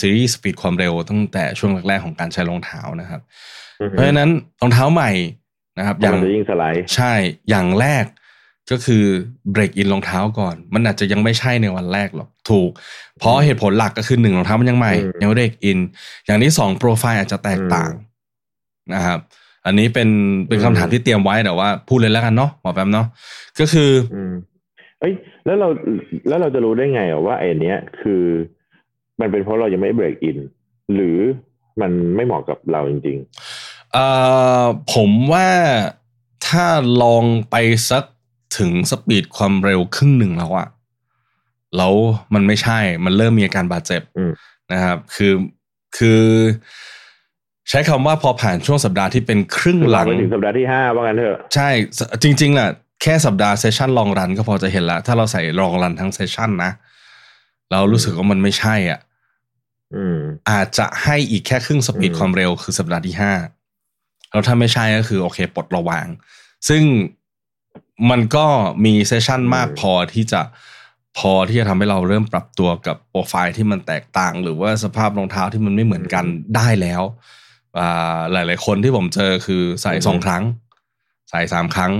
ซีรีส์สปีดความเร็วตั้งแต่ช่วงแรกๆของการใช้รองเท้านะครับอือเพฮึราะฉะนั้นรองเท้าใหม่นะครับ อย่างมันจะยิ่งสไลด์ใช่อย่างแรกก็คือเบรกอินรองเท้าก่อน มันอาจจะยังไม่ใช่ในวันแรกหรอกถูก เพราะเหตุผลหลักก็คือหนึ่งรองเท้ามันยังใหม่อืมยังไม่เบรกอินอย่างที่สองโปรไฟล์อาจจะแตกต่างนะครับ อันนี้เป็นเป็นคำถามที่เตรียมไว้แต่ว่า พูดเลยแล้วกันเนาะหมอแปมเนาะก็คืออืมเอ้ยแล้วเราแล้วเราจะรู้ได้ไงอะว่าไอ้เนี้ยคือ มันเป็นเพราะเรายังไม่เบรกอินหรือมันไม่เหมาะกับเราจริงเอ่อผมว่าถ้าลองไปสักถึงสปีดความเร็วครึ่งหนึ่งแล้วอะแล้วมันไม่ใช่มันเริ่มมีอาการบาดเจ็บอืมนะครับ คือคือ ใช้คำว่าพอผ่านช่วงสัปดาห์ที่เป็นครึ่งๆหลังไปถึงสัปดาห์ที่ห้าว่างั้นเถอะ ใช่สจริงๆแหละแค่สัปดาห์เซสชันลองรันก็พอจะเห็นแล้วถ้าเราใส่ลองรันทั้งเซสชันนะ เรารู้สึกว่ามันไม่ใช่อะอืมอาจจะให้อีกแค่ครึ่งสปีดอืมความเร็วคือสัปดาห์ที่ห้าแล้วถ้าไม่ใช่ก็คือโอเคปลดระวาง ซึ่งมันก็มีเซสชันมากพอที่จะพอที่จะทำให้เราเริ่มปรับตัวกับโปรไฟล์ที่มันแตกต่าง หรือว่าสภาพรองเท้าที่มันไม่เหมือนกันได้แล้วอ่า หลาย ๆ คนที่ผมเจอคือใส่สองครั้ง ใส่สามครั้ง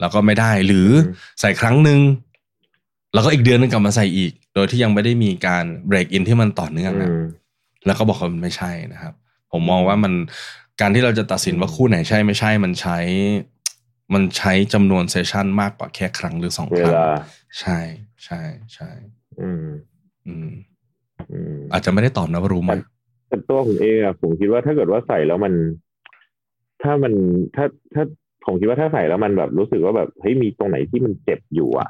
แล้วก็ไม่ได้ หรืออมใส่ครั้งหนึ่งแล้วก็อีกเดือนนึงกลับมาใส่อีก โดยที่ยังไม่ได้มีการเบรกอินที่มันต่อเนื่องอืนะมแล้วก็บอกว่ามันไม่ใช่นะครับ ผมมองว่ามันการที่เราจะตัดสินว่าคู่ไหนใช่ไม่ใช่มันใช้ มันใช้จำนวนเซสชันมากกว่าแค่ครั้งหรือสองเวครั้งลาใช่ใช่ใช่อืมอืม อืม อาจจะไม่ได้ตอบนะว่ารู้ไหม แต่ตัวผมเองอะผมคิดว่าถ้าเกิดว่าใส่แล้วมัน ถ้ามันถ้าถ้าผมคิดว่าถ้าใส่แล้วมันแบบรู้สึกว่าแบบเฮ้ยมีตรงไหนที่มันเจ็บอยู่อะ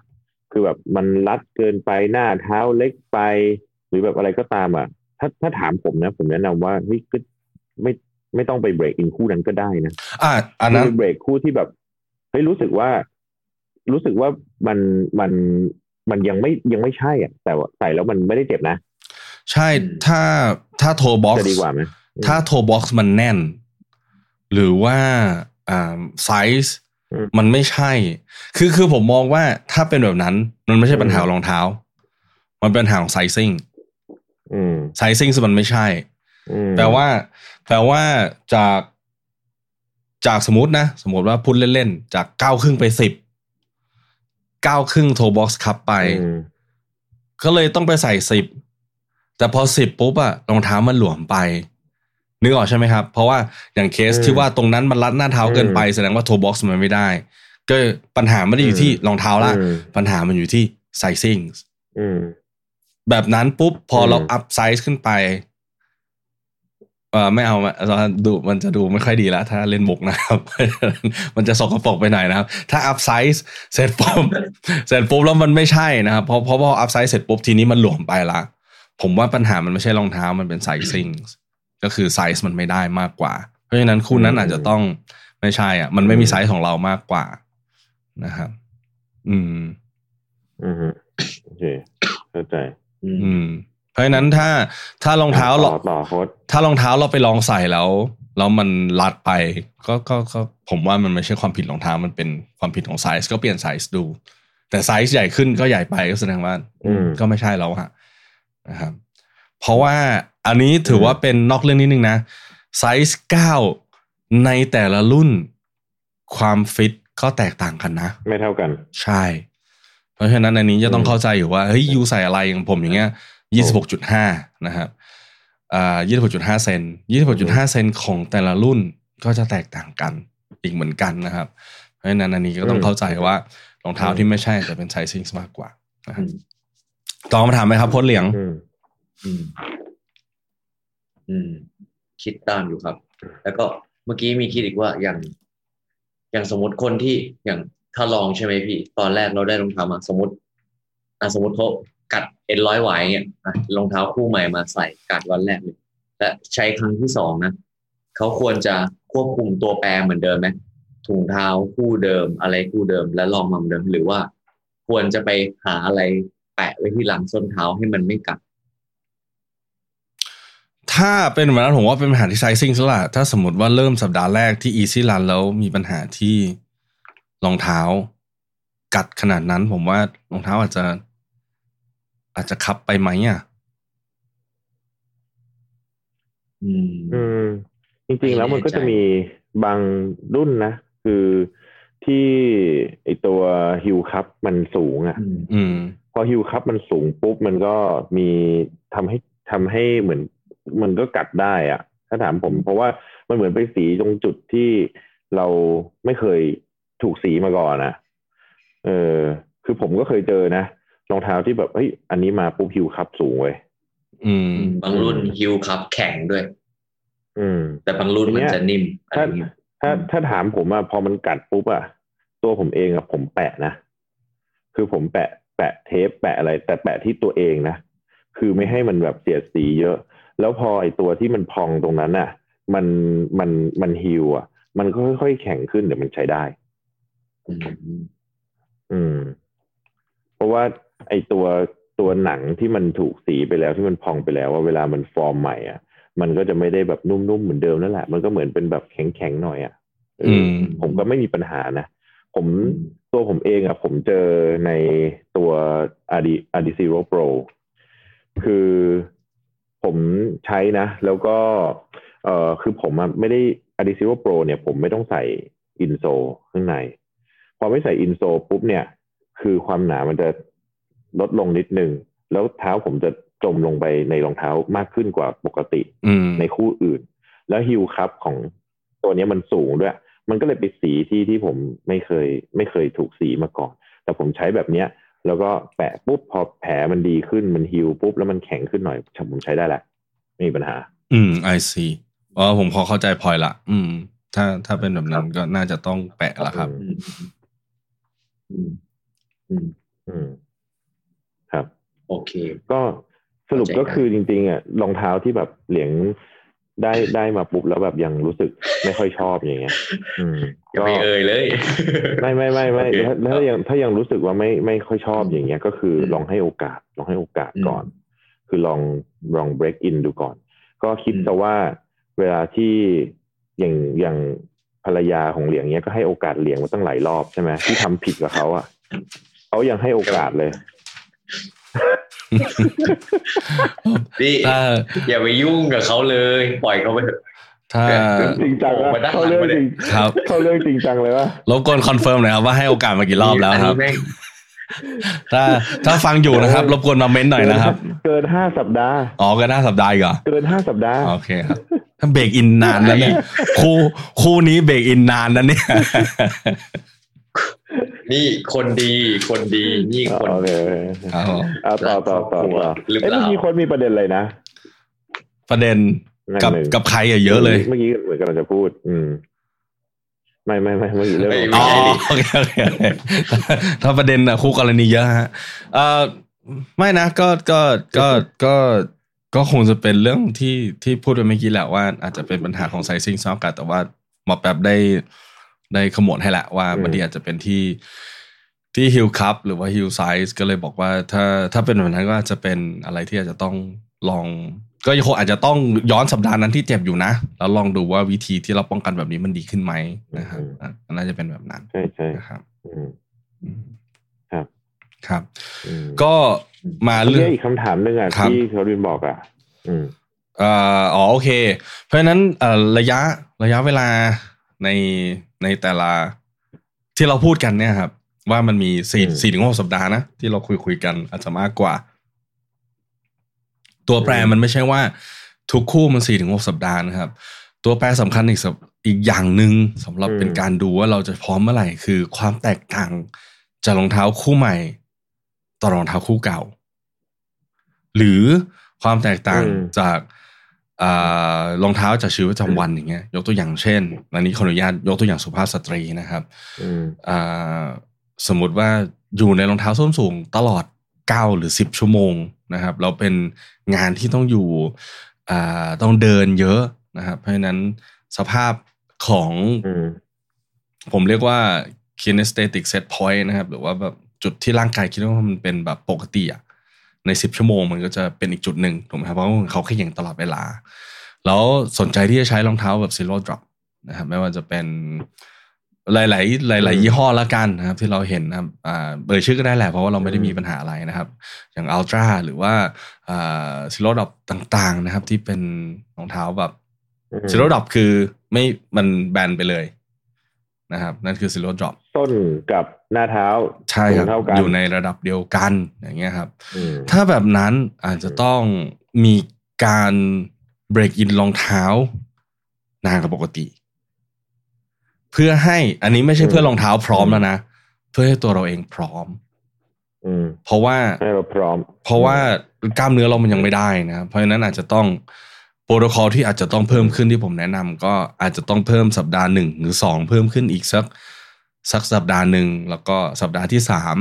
คือแบบมันรัดเกินไปหน้าเท้าเล็กไป หรือแบบอะไรก็ตามอะถ้าถ้าถามผมนะ ผมแนะนำว่าเฮ้ยก็ไม่ไม่ต้องไป break in คู่นั้นก็ได้นะอะอันนั้นคือเบรกคู่ที่แบบเฮ้ยรู้สึกว่า รู้สึกว่ามันมันมันยังไม่ยังไม่ใช่อะ แต่ว่าใส่แล้วมันไม่ได้เจ็บนะ ใช่ถ้า ถ้า toe box จะดีกว่าไหมถ้า toe box มันแน่น หรือว่าอ่าไซส์อืมมันไม่ใช่ คือคือผมมองว่าถ้าเป็นแบบนั้น มันไม่ใช่ปัญหาของรองเท้า มันเป็นปัญหาของ sizing อืม sizing มันไม่ใช่อืมแปลว่าแปลว่าจากจากสมมตินะ สมมติว่าพูดเล่นๆ จากเก้าครึ่งไปสิบเก้าครึ่ง toe box คับไปอืมก็เลยต้องไปใส่สิบ แต่พอสิบปุ๊บอะรองเท้ามันหลวมไปนึกออกใช่ไหมครับ เพราะว่าอย่างเคสที่ว่าตรงนั้นมันรัดหน้าเท้าเกินไปแสดงว่า toe box มันไม่ได้ ก็ปัญหาไม่ได้อยู่ที่รองเท้าละอืมปัญหามันอยู่ที่ sizing อืมแบบนั้นปุ๊บพออมเรา up size ขึ้นไปเออไม่เอาอะดูมันจะดูไม่ค่อยดีแล้วถ้าเล่นมุกนะครับ มันจะสกปรกไปหน่อยนะครับ ถ้า up size เสร็จปุ๊บเสร็จปุ๊บแล้วมันไม่ใช่นะครับเพราะเพราะพอ up size เสร็จปุ๊บทีนี้มันหลวมไปละ ผมว่าปัญหามันไม่ใช่รองเท้ามันเป็น sizing ก็คือไซส์มันไม่ได้มากกว่า เพราะฉะนั้นคู่นั้นอืมอาจจะต้องไม่ใช่อะ มันไม่มีไซส์ของเรามากกว่านะครับ อืม อืมโอเคเข้าใจ อืมอืมเพราะฉะนั้นถ้าถ้ารองเท้าเราต่อต่อโค้ดถ้ารองเท้าเราไปลองใส่แล้วแล้วมันรัดไป ก็ก็ก็ผมว่ามันไม่ใช่ความผิดรองเท้ามันเป็นความผิดของไซส์ก็เปลี่ยนไซส์ดู แต่ไซส์ใหญ่ขึ้นก็ใหญ่ไปก็แสดงว่าอืมก็ไม่ใช่แล้วฮะ นะครับเพราะว่าอันนี้ถือว่าเป็นนอกเรื่องนิดนึงนะไซส์เก้าในแต่ละรุ่นความฟิตก็แตกต่างกันนะ ไม่เท่ากัน ใช่ เพราะฉะนั้นอันนี้จะต้องอืมเข้าใจอยู่ว่าเฮ้ยยูใส่อะไรอย่างผมอย่างเงี้ยยี่สิบหกจุดห้านะครับอ่ายี่สิบหกจุดห้าเซนยี่สิบหกจุดห้าเซนของแต่ละรุ่นก็จะแตกต่างกันอีกเหมือนกันนะครับ เพราะฉะนั้นอันนี้ก็ต้องเข้าใจว่ารองเท้าที่ไม่ใช่จะเป็นไซซิ่งมากกว่านะครับ ตอบคำถามไหมครับพ้นเหลียง อืม อืม อืม คิดตามอยู่ครับ แล้วก็เมื่อกี้มีคิดอีกว่าอย่าง อย่างสมมติคนที่อย่างถ้าลองใช่ไหมพี่ ตอนแรกเราได้รองเท้ามาสมมติอะสมมติเขากัดเอ็นร้อยไหวเนี่ยรองเท้าคู่ใหม่มาใส่กัดวันแรกเลยและใช้ครั้งที่สองนะเขาควรจะควบคุมตัวแปรเหมือนเดิมไหมถุงเท้าคู่เดิม อะไรคู่เดิมและลองมาเหมือนเดิมหรือว่า ควรจะไปหาอะไร แปะไว้ที่หลังส้นเท้าให้มันไม่กัด ถ้าเป็นแบบนั้นผมว่าเป็นปัญหาที่ไซซิ่งซะละถ้าสมมติว่าเริ่มสัปดาห์แรกที่ Easy Run แล้วมีปัญหาที่รองเท้า กัดขนาดนั้น ผมว่ารองเท้าอาจจะ อาจจะคับไปไหมอะอืมอืมจริงๆแล้วมันก็จะมีบางรุ่นนะ คือที่ไอตัวฮิวคัพมันสูงอะอืมอืม พอฮิวคัพมันสูงปุ๊บมันก็มีทำให้ทำให้เหมือน มันก็กัดได้อะถ้าถามผม เพราะว่ามันเหมือนไปสีตรงจุดที่เราไม่เคยถูกสีมาก่อนนะเออ คือผมก็เคยเจอนะรองเท้าที่แบบเฮ้ยอันนี้มาปุ๊บฮิวคัพสูงเว้ยอืม บางรุ่นฮิวครับแข็งด้วย อืม แต่บางรุ่นมันจะนิ่มอะไรถ้าเงี้ยถ้าอืมถ้าถามผมอะพอมันกัดปุ๊บอะตัวผมเองอะผมแปะนะคือผมแปะ แปะเทปแปะอะไร แต่แปะที่ตัวเองนะ คือไม่ให้มันแบบเสียดสีเยอะ แล้วพอไอตัวที่มันพองตรงนั้นอะมันมันมันฮิวอะมันก็ค่อยๆแข็งขึ้นเดี๋ยวมันใช้ได้อืมอืมอืม เพราะว่าไอตัวตัวหนังที่มันถูกสีไปแล้วที่มันพองไปแล้วว่าเวลามันฟอร์มใหม่อะมันก็จะไม่ได้แบบนุ่มๆเหมือนเดิมนั่นแหละ มันก็เหมือนเป็นแบบแข็งๆหน่อยอะเอออมผมก็ไม่มีปัญหานะ ผมตัวผมเองอะผมเจอในตัว Adi Adi Zero Pro คือผมใช้นะ แล้วก็เอ่อคือผมอะไม่ได้ Adi Zero Pro เนี่ย ผมไม่ต้องใส่insole ข้างใน พอไม่ใส่ insole ปุ๊บเนี่ย คือความหนามันจะลดลงนิดนึง แล้วเท้าผมจะจมลงไปในรองเท้ามากขึ้นกว่าปกติอืมในคู่อื่น แล้ว heel cup ของตัวเนี้ยมันสูงด้วย มันก็เลยไปสีที่ที่ผมไม่เคย ไม่เคยถูกสีมาก่อน แต่ผมใช้แบบเนี้ย แล้วก็แปะปุ๊บพอแผลมันดีขึ้นมัน heal ปุ๊บแล้วมันแข็งขึ้นหน่อยผมใช้ได้แหละไม่มีปัญหา อืม I see อ๋อผมพอเข้าใจพอยละอืม ถ้าถ้าเป็นแบบนั้นก็น่าจะต้องแปะละครับ อืม อืม อืมอืมครับ โอเค ก็สรุปเข้าใจก็คือจริงๆอะรองเท้าที่แบบเหลียง ได้ได้มาปุ๊บแล้วแบบยังรู้สึกไม่ค่อยชอบอย่างเงี้ย อืมยังไม่เอ่ยเลย ไม่ไม่ไม่ไม่โอเคถ้าถ้ายังถ้ายังรู้สึกว่าไม่ไม่ค่อยชอบอืมอย่างเงี้ย ก็คืออมลองให้โอกาสลองให้โอกาสอืมก่อน คือลองลอง break in ดูก่อน ก็คิดอืมแต่ว่าเวลาที่อย่างอย่างภรรยาของเหลียงเนี้ยก็ให้โอกาสเหลียงมาตั้งหลายรอบใช่ไหมที่ทำผิดกับเขาอะเขายังให้โอกาสเลย นี่ถ้าอย่าไปยุ่งกับเขาเลย ปล่อยเขาไปเถอะถ้าจริงจังโอ้นะมาด้านหลังเขาเรื่องมาเลยจริงครับเขาเรื่องจริงจังเลยวะรบกวนคอนเฟิร์มหน่อยครับว่าให้โอกาสมากี่รอบแล้วครับนนี้ม่งถ้าถ้าฟังอยู่นะครับ รบกวนมาเม้นต์หน่อยนะครับ เกินห้าสัปดาห์อ๋อก็น่าสัปดาห์อีกเหรอเกินห้าสัปดาห์โอเคครับถ้าเบรกอินนานนะเนี่ยคู่คู่นี้เบรกอินนานนะเนี่ย นี่คนดีคนดีนี่คนโอเคครับผมเอาต่อต่อต่อต่อหรือเปเอ้ยล่าเมื่อกี้คนมีประเด็นเลยนะ ประเด็นนั่นกับหนึ่งกับใครอะเยอะเลย เมื่อกี้เหมือนกันเราจะพูด อืมไม่ไม่ไม่เมื่อกี้เรื่องไม่อ๋อใช่ดิโอเคโอเคโอเคถ้าประเด็นอะคู่กรณีเยอะฮะเอ่อไม่นะก็ก็ก็ก็ก็คงจะเป็นเรื่องที่ที่พูดไปเมื่อกี้แหละว่าอาจจะเป็นปัญหาของไซซิ่งซอฟกันแต่ว่าหมอแป๊บได้ ได้ขมวดให้แหละว่าบางทีอาจจะเป็นที่ที่ฮิลคัพหรือว่าฮิลไซส์ก็เลยบอกว่าถ้าถ้าเป็นแบบนั้นก็อาจจะเป็นอะไรที่อาจจะต้องลอง ก็ยังคงอาจจะต้องย้อนสัปดาห์นั้นที่เจ็บอยู่นะ แล้วลองดูว่าวิธีที่เราป้องกันแบบนี้มันดีขึ้นไหมนะครับอะน่าจะเป็นแบบนั้นใช่ใช่นะครับอืมอืมครับครับอืมก็มาเรื่เรื่อองงอีกคำถามหนึ่งอะครับที่เขารินบอกอะอืมเอ่ออ๋อโอเค เพราะฉะนั้นเอ่อระยะระยะเวลาใน ในแต่ละที่เราพูดกันเนี่ยครับ ว่ามันมีสี่อืมสี่ถึงหกสัปดาห์นะที่เราคุยคุยกันอาจจะมากกว่า ตัวแปรอืมมันไม่ใช่ว่า ทุกคู่มันสี่ถึงหกสัปดาห์นะครับ ตัวแปรสำคัญอีกสัปอีกอย่างหนึ่งสำหรับเป็นการดูว่าเราจะพร้อมเมื่อไหร่คือความแตกต่างจากรองเท้าคู่ใหม่ต่อรองเท้าคู่เก่า หรือความแตกต่างอืมจากอ่า รองเท้าจากชีวิตประจำวันอย่างเงี้ย ยกตัวอย่างเช่นอันนี้ขออนุญาตยกตัวอย่างสุภาพสตรีนะครับอืมอ่าสมมุติว่าอยู่ในรองเท้าส้นสูงตลอดเก้าหรือสิบชั่วโมงนะครับ เราเป็นงานที่ต้องอยู่อ่าต้องเดินเยอะนะครับ เพราะฉะนั้นสภาพของอืมผมเรียกว่า kinesthetic set point นะครับ หรือว่าแบบจุดที่ร่างกายคิดว่ามันเป็นแบบปกติอะ ในสิบชั่วโมงมันก็จะเป็นอีกจุดหนึ่งถูกไหมครับเพราะว่าเขาขย่งตลอดเวลา แล้วสนใจที่จะใช้รองเท้าแบบ zero drop นะครับไม่ว่าจะเป็นหลาย ๆ หลาย ๆ ยี่ห้อละกันนะครับ ที่เราเห็นนะครับอ่าเอ่ยชื่อก็ได้แหละเพราะว่าเราไม่ได้มีปัญหาอะไรนะครับ อย่าง Altra หรือว่าอ่า zero drop ต่าง ๆ นะครับ ที่เป็นรองเท้าแบบอืม zero drop คือไม่มันแบนไปเลยนะครับ นั่นคือ zero drop ส้นกับหน้าเท้าใช่ครับเท่ากันอยู่ในระดับเดียวกันอย่างเงี้ยครับอืมถ้าแบบนั้นอาจจะต้องมีการ break in รองเท้านานกว่าปกติ เพื่อให้อันนี้ไม่ใช่เพื่อรองเท้าพร้อมแล้วนะเพื่อให้ตัวเราเองพร้อมอืมเพราะว่าให้เราพร้อม เพราะว่ากล้ามเนื้อเรามันยังไม่ได้นะครับเพราะฉะนั้นอาจจะต้องโปรโตคอลที่อาจจะต้องเพิ่มขึ้นที่ผมแนะนำก็อาจจะต้องเพิ่มสัปดาห์หนึ่งหรือสองเพิ่มขึ้นอีกสัก สักสัปดาห์หนึ่งแล้วก็สัปดาห์ที่สาม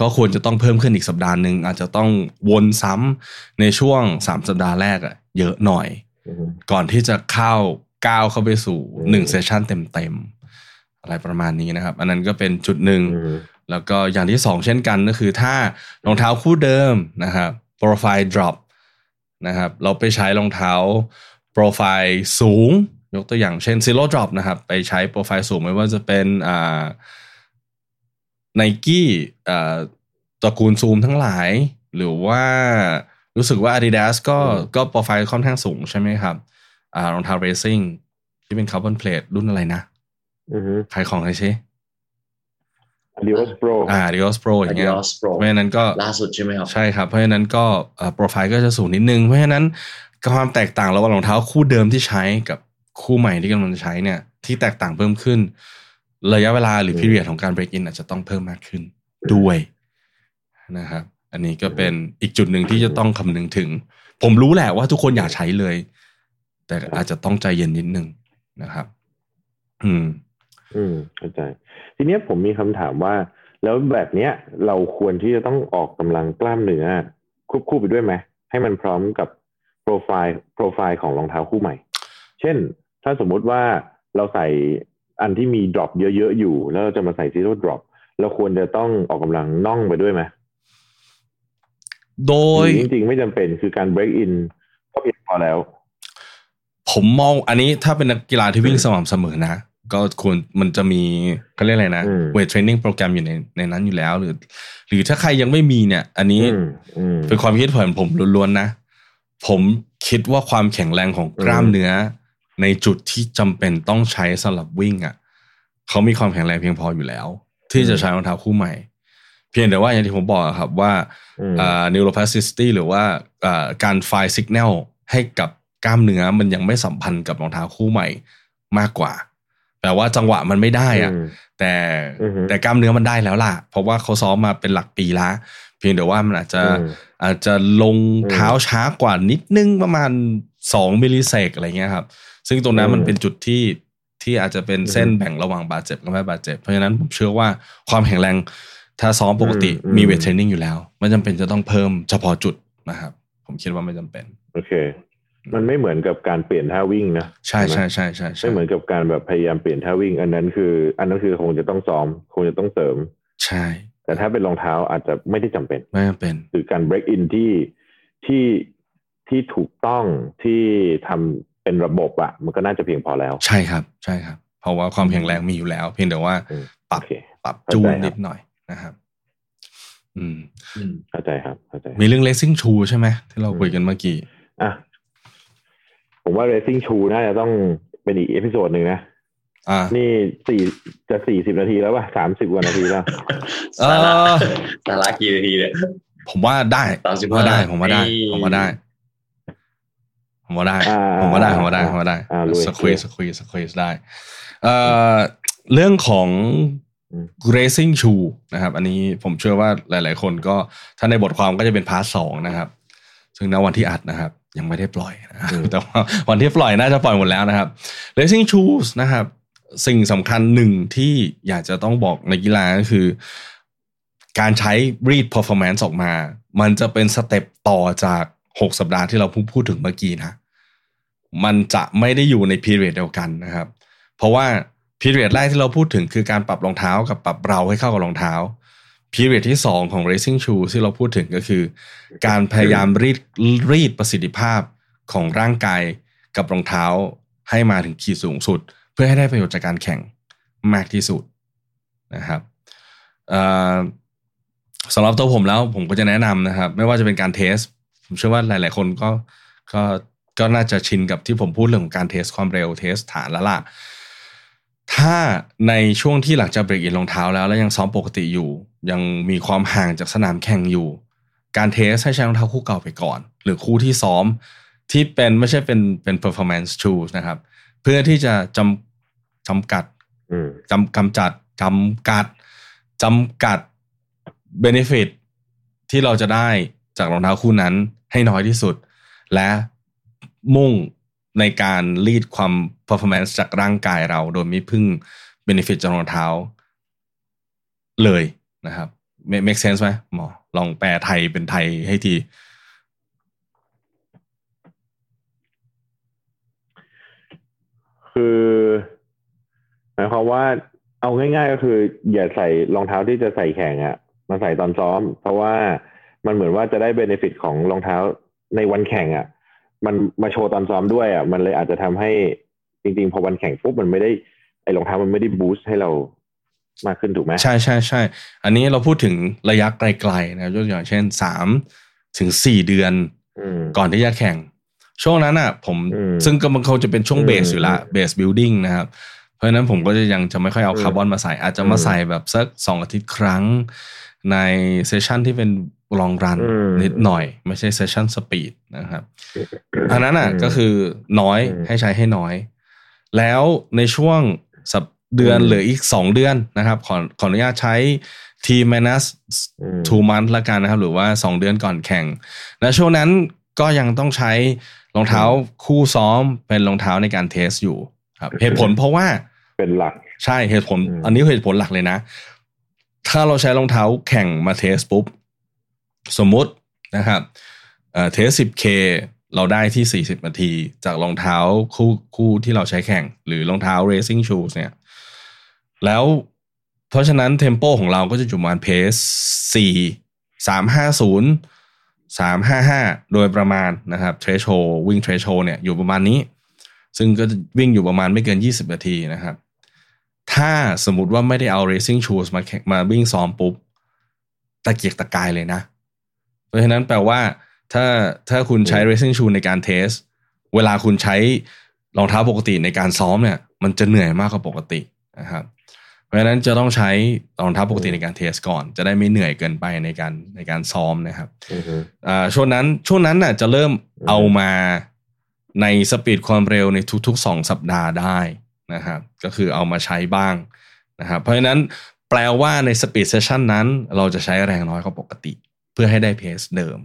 ก็ควรจะต้องเพิ่มขึ้นอีกสัปดาห์หนึ่งอาจจะต้องวนซ้ำในช่วงสามสัปดาห์แรกอะเยอะหน่อยอืมก่อนที่จะเข้าก้าวเข้าไปสู่อืมหนึ่งเซสชันเต็มๆอะไรประมาณนี้นะครับ อันนั้นก็เป็นจุดหนึ่งอืมแล้วก็อย่างที่สองเช่นกันก็คือถ้ารองเท้าคู่เดิมนะครับโปรไฟล์ drop นะครับเราไปใช้รองเท้าโปรไฟล์สูง ยกตัวอย่างเช่น zero drop นะครับ ไปใช้โปรไฟล์สูงไม่ว่าจะเป็นอ่าไนกี้อ่าตระกูลซูมทั้งหลาย หรือว่ารู้สึกว่า Adidas ก็อืมก็โปรไฟล์ค่อนข้างสูงใช่ไหมครับอ่ารองเท้า racing ที่เป็นคาร์บอนเพลทรุ่นอะไรนะอืมขายของอะไรใช่ Adios Pro อ่า Adios Pro อย่างเงี้ย Adios Pro เพราะฉะนั้นก็ล่าสุดใช่ไหมครับ ใช่ครับ เพราะฉะนั้นก็โปรไฟล์ก็จะสูงนิดนึง เพราะฉะนั้นความแตกต่างระหว่างรองเท้าคู่เดิมที่ใช้กับ คู่ใหม่ที่กำลังจะใช้เนี่ย ที่แตกต่างเพิ่มขึ้น ระยะเวลาหรืออืม period ของการ break in อาจจะต้องเพิ่มมากขึ้นด้วยนะครับ อันนี้ก็เป็นอีกจุดหนึ่งที่จะต้องคำนึงถึง ผมรู้แหละว่าทุกคนอยากใช้เลย แต่อาจจะต้องใจเย็นนิดนึงนะครับ อืม อืมเข้าใจ ทีเนี้ยผมมีคำถามว่า แล้วแบบเนี้ย เราควรที่จะต้องออกกำลังกล้ามเนื้อควบคู่ไปด้วยไหมให้มันพร้อมกับโปรไฟล์โปรไฟล์ของรองเท้าคู่ใหม่ เช่น ถ้าสมมุติว่าเราใส่อันที่มี drop เยอะๆอยู่ แล้วเราจะมาใส่ zero drop เราควรจะต้องออกกำลังน่องไปด้วยไหมด้วยหรือจริงๆ ไม่จำเป็นคือการ break in ก็เพียงพอแล้ว ผมมองอันนี้ถ้าเป็นนักกีฬาที่วิ่งสม่ำเสมอนะ ก็ควรมันจะมีเขาเรียกอะไรนะอืม weight training program อยู่ในในนั้นอยู่แล้ว หรือ หรือถ้าใครยังไม่มีเนี่ย อันนี้อืมอืมเป็นความคิดผมผมล้วนๆนะ ผมคิดว่าความแข็งแรงของกล้ามเนื้อ ในจุดที่จำเป็นต้องใช้สำหรับวิ่งอะเขามีความแข็งแรงเพียงพออยู่แล้ว ที่จะใช้รองเท้าคู่ใหม่ เพียงแต่ว่าอย่างที่ผมบอกอะครับว่าอืมอ่า neuroplasticity หรือว่าอ่าการไฟล์สัญญาณให้กับกล้ามเนื้อมันยังไม่สัมพันธ์กับรองเท้าคู่ใหม่มากกว่าแต่ว่าจังหวะมันไม่ได้อะอืมแต่อือฮึแต่กล้ามเนื้อมันได้แล้วล่ะ เพราะว่าเขาซ้อมมาเป็นหลักปีละเพียงแต่ว่ามันอาจจะอืมอาจจะลงเท้าช้ากว่านิดนึงประมาณสองมิลลิเซกอะไรเงี้ยครับ ซึ่งตรงนั้นอืมมันเป็นจุดที่ที่อาจจะเป็นเส้นอือฮึแบ่งระหว่างบาดเจ็บกับไม่บาดเจ็บ เพราะฉะนั้นผมเชื่อว่าความแข็งแรงถ้าซ้อมปกติอืมมีเวทอืมเทรนนิ่งอยู่แล้ว ไม่จำเป็นจะต้องเพิ่มเฉพาะจุดนะครับ ผมคิดว่าไม่จำเป็น โอเค มันไม่เหมือนกับการเปลี่ยนท่าวิ่งนะใช่ไหมใช่ใช่ใช่ใช่ไม่เหมือนกับการแบบพยายามเปลี่ยนท่าวิ่ง อันนั้นคือ อันนั้นคือคงจะต้องซ้อม คงจะต้องเสริม ใช่ แต่ถ้าเป็นรองเท้าอาจจะไม่ได้จำเป็นไม่จำเป็นหรือการ break in ที่ที่ที่ถูกต้องที่ทำ เป็นระบบอะมันก็น่าจะเพียงพอแล้ว ใช่ครับ ใช่ครับ เพราะว่าความแข็งแรงมีอยู่แล้ว เพียงแต่ว่าอืมปรับโอเคปรับเข้าจูนนะครับนิดหน่อยนะครับอืมอืมเข้าใจครับเข้าใจมีเรื่อง racing shoe ใช่ไหมที่เราคุยกันเมื่อกี้อะผมว่า racing shoe น่าจะต้องเป็นอีก episode หนึ่งนะอ่านี่สี่จะสี่สิบนาทีแล้วป่ะสามสิบกว่านาทีแล้วเออสาระสาระกี่นาทีเนี่ยผมว่าได้สามสิบผมว่าได้ห้าผมว่าได้นี่ผมว่าได้ ผมว่าได้อ่าผมว่าได้ ผมว่าได้ผมว่าได้อ่าลุยสควีสสควีสสควีสได้ เอ่อเรื่องของอืม racing shoe นะครับ อันนี้ผมเชื่อว่าหลาย ๆ คนก็ถ้าในบทความก็จะเป็นพาร์ทสองนะครับ ซึ่งณวันที่อัดนะครับ ยังไม่ได้ปล่อยนะครับอืมแต่ว่าวันที่ปล่อยน่าจะปล่อยหมดแล้วนะครับ racing shoes นะครับ สิ่งสำคัญหนึ่งที่อยากจะต้องบอกในกีฬาก็คือ การใช้ read performance ออกมา มันจะเป็นสเต็ปต่อจาก 6 สัปดาห์ที่เราเพิ่งพูดถึงเมื่อกี้นะ มันจะไม่ได้อยู่ใน period เดียวกันนะครับ เพราะว่า period แรกที่เราพูดถึงคือการปรับรองเท้ากับปรับเราให้เข้ากับรองเท้า period ที่ 2 ของ racing shoe ที่เราพูดถึงก็คือ การพยายามรีดรีดประสิทธิภาพของร่างกายกับรองเท้าให้มาถึงขีดสูงสุด เพื่อให้ได้ประโยชน์จากการแข่งมากที่สุดนะครับสำหรับตัวผมแล้วผมก็จะแนะนำนะครับ ไม่ว่าจะเป็นการเทส ผมเชื่อว่าหลาย ๆ คนก็ก็ ก็น่าจะชินกับที่ผมพูดเรื่องของการเทสความเร็วเทสฐานแล้วล่ะ ถ้าในช่วงที่หลังจากเบรกอินรองเท้าแล้ว แล้วยังซ้อมปกติอยู่ ยังมีความห่างจากสนามแข่งอยู่ การเทสให้ใช้รองเท้าคู่เก่าไปก่อน หรือคู่ที่ซ้อมที่เป็นไม่ใช่เป็นเป็น performance shoes นะครับ เพื่อที่จะจำจำกัดจำกำจัดจำกัดจำกัด benefit ที่เราจะได้จากรองเท้าคู่นั้นให้น้อยที่สุด และ มุ่งในการรีดความ performance จากร่างกายเรา โดยไม่พึ่ง benefit จากรองเท้า เลยนะครับ make sense ไหมหมอลองแปลไทยเป็นไทยให้ที คือหมายความว่าเอาง่าย ๆ ก็คือ อย่าใส่รองเท้าที่จะใส่แข่งอะมาใส่ตอนซ้อม เพราะว่ามันเหมือนว่าจะได้เบนฟิตของรองเท้าในวันแข่งอะ่ะ มันมาโชว์ตอนซ้อมด้วยอะ่ะมันเลยอาจจะทำให้จริง ๆ พอวันแข่งปุ๊บมันไม่ได้ไอ้รองเท้ามันไม่ได้ boost ให้เรามากขึ้นถูกไหมใช่ใช่ใช่อันนี้เราพูดถึงระยะไกลๆนะยกตัวอย่างเช่นสามถึงสี่เดือนก่อนที่จะแข่ง ช่วงนั้นอะ ผมซึ่งก็มันเขาจะเป็นช่วง base อยู่ละ base building นะครับ เพราะฉะนั้นผมก็จะยังจะไม่ค่อยเอาคาร์บอนมาใส่ อาจจะมาใส่แบบสักสองอาทิตย์ครั้งใน session ที่เป็น long run นิดหน่อย ไม่ใช่ session speed นะครับอันนั้นอะก็คือน้อยให้ใช้ให้น้อย แล้วในช่วงสัปเดือนหรืออีกสองเดือนนะครับขอขออนุญาตใช้ T minus two month ละกันนะครับ หรือว่าสองเดือนก่อนแข่ง และช่วงนั้นก็ยังต้องใช้รองเท้าคู่ซ้อมเป็นรองเท้าในการเทสอยู่ครับ เหตุผลเพราะว่าเป็นหลักใช่เหตุผล อันนี้เหตุผลหลักเลยนะ ถ้าเราใช้รองเท้าแข่งมาเทสปุ๊บ สมมุตินะครับเทส 10K เราได้ที่ 40 นาที จากรองเท้าคู่คู่ที่เราใช้แข่ง หรือรองเท้า racing shoes เนี่ย แล้วเพราะฉะนั้นเทมโปของเราก็จะอยู่ประมาณเพส4 3 5 0 3 5 5 โดยประมาณนะครับเทรชโ d วิ่งเทรชโ d เนี่ยอยู่ประมาณนี้ ซึ่งก็วิ่งอยู่ประมาณไม่เกิน 20 นาทีนะครับ ถ้าสมมติว่าไม่ได้เอา racing shoes มาแข่งมาวิ่งซ้อมปุ๊บ ตะเกียกตะกายเลยนะ เพราะฉะนั้นแปลว่าถ้าถ้าคุณใช้ racing shoe ในการเทส เวลาคุณใช้รองเท้าปกติในการซ้อมเนี่ย มันจะเหนื่อยมากกว่าปกตินะครับ เพราะฉะนั้นจะต้องใช้รองเท้าปกติในการเทสก่อน จะได้ไม่เหนื่อยเกินไปในการในการซ้อมนะครับอ่าช่วงนั้นช่วงนั้นน่ะจะเริ่มเอามาในสปีดความเร็วในทุกๆสองสัปดาห์ได้นะครับก็คือเอามาใช้บ้างนะครับเพราะฉะนั้นแปลว่าใน speed session นั้นเราจะใช้แรงน้อยกว่าปกติเพื่อให้ได้ pace เดิม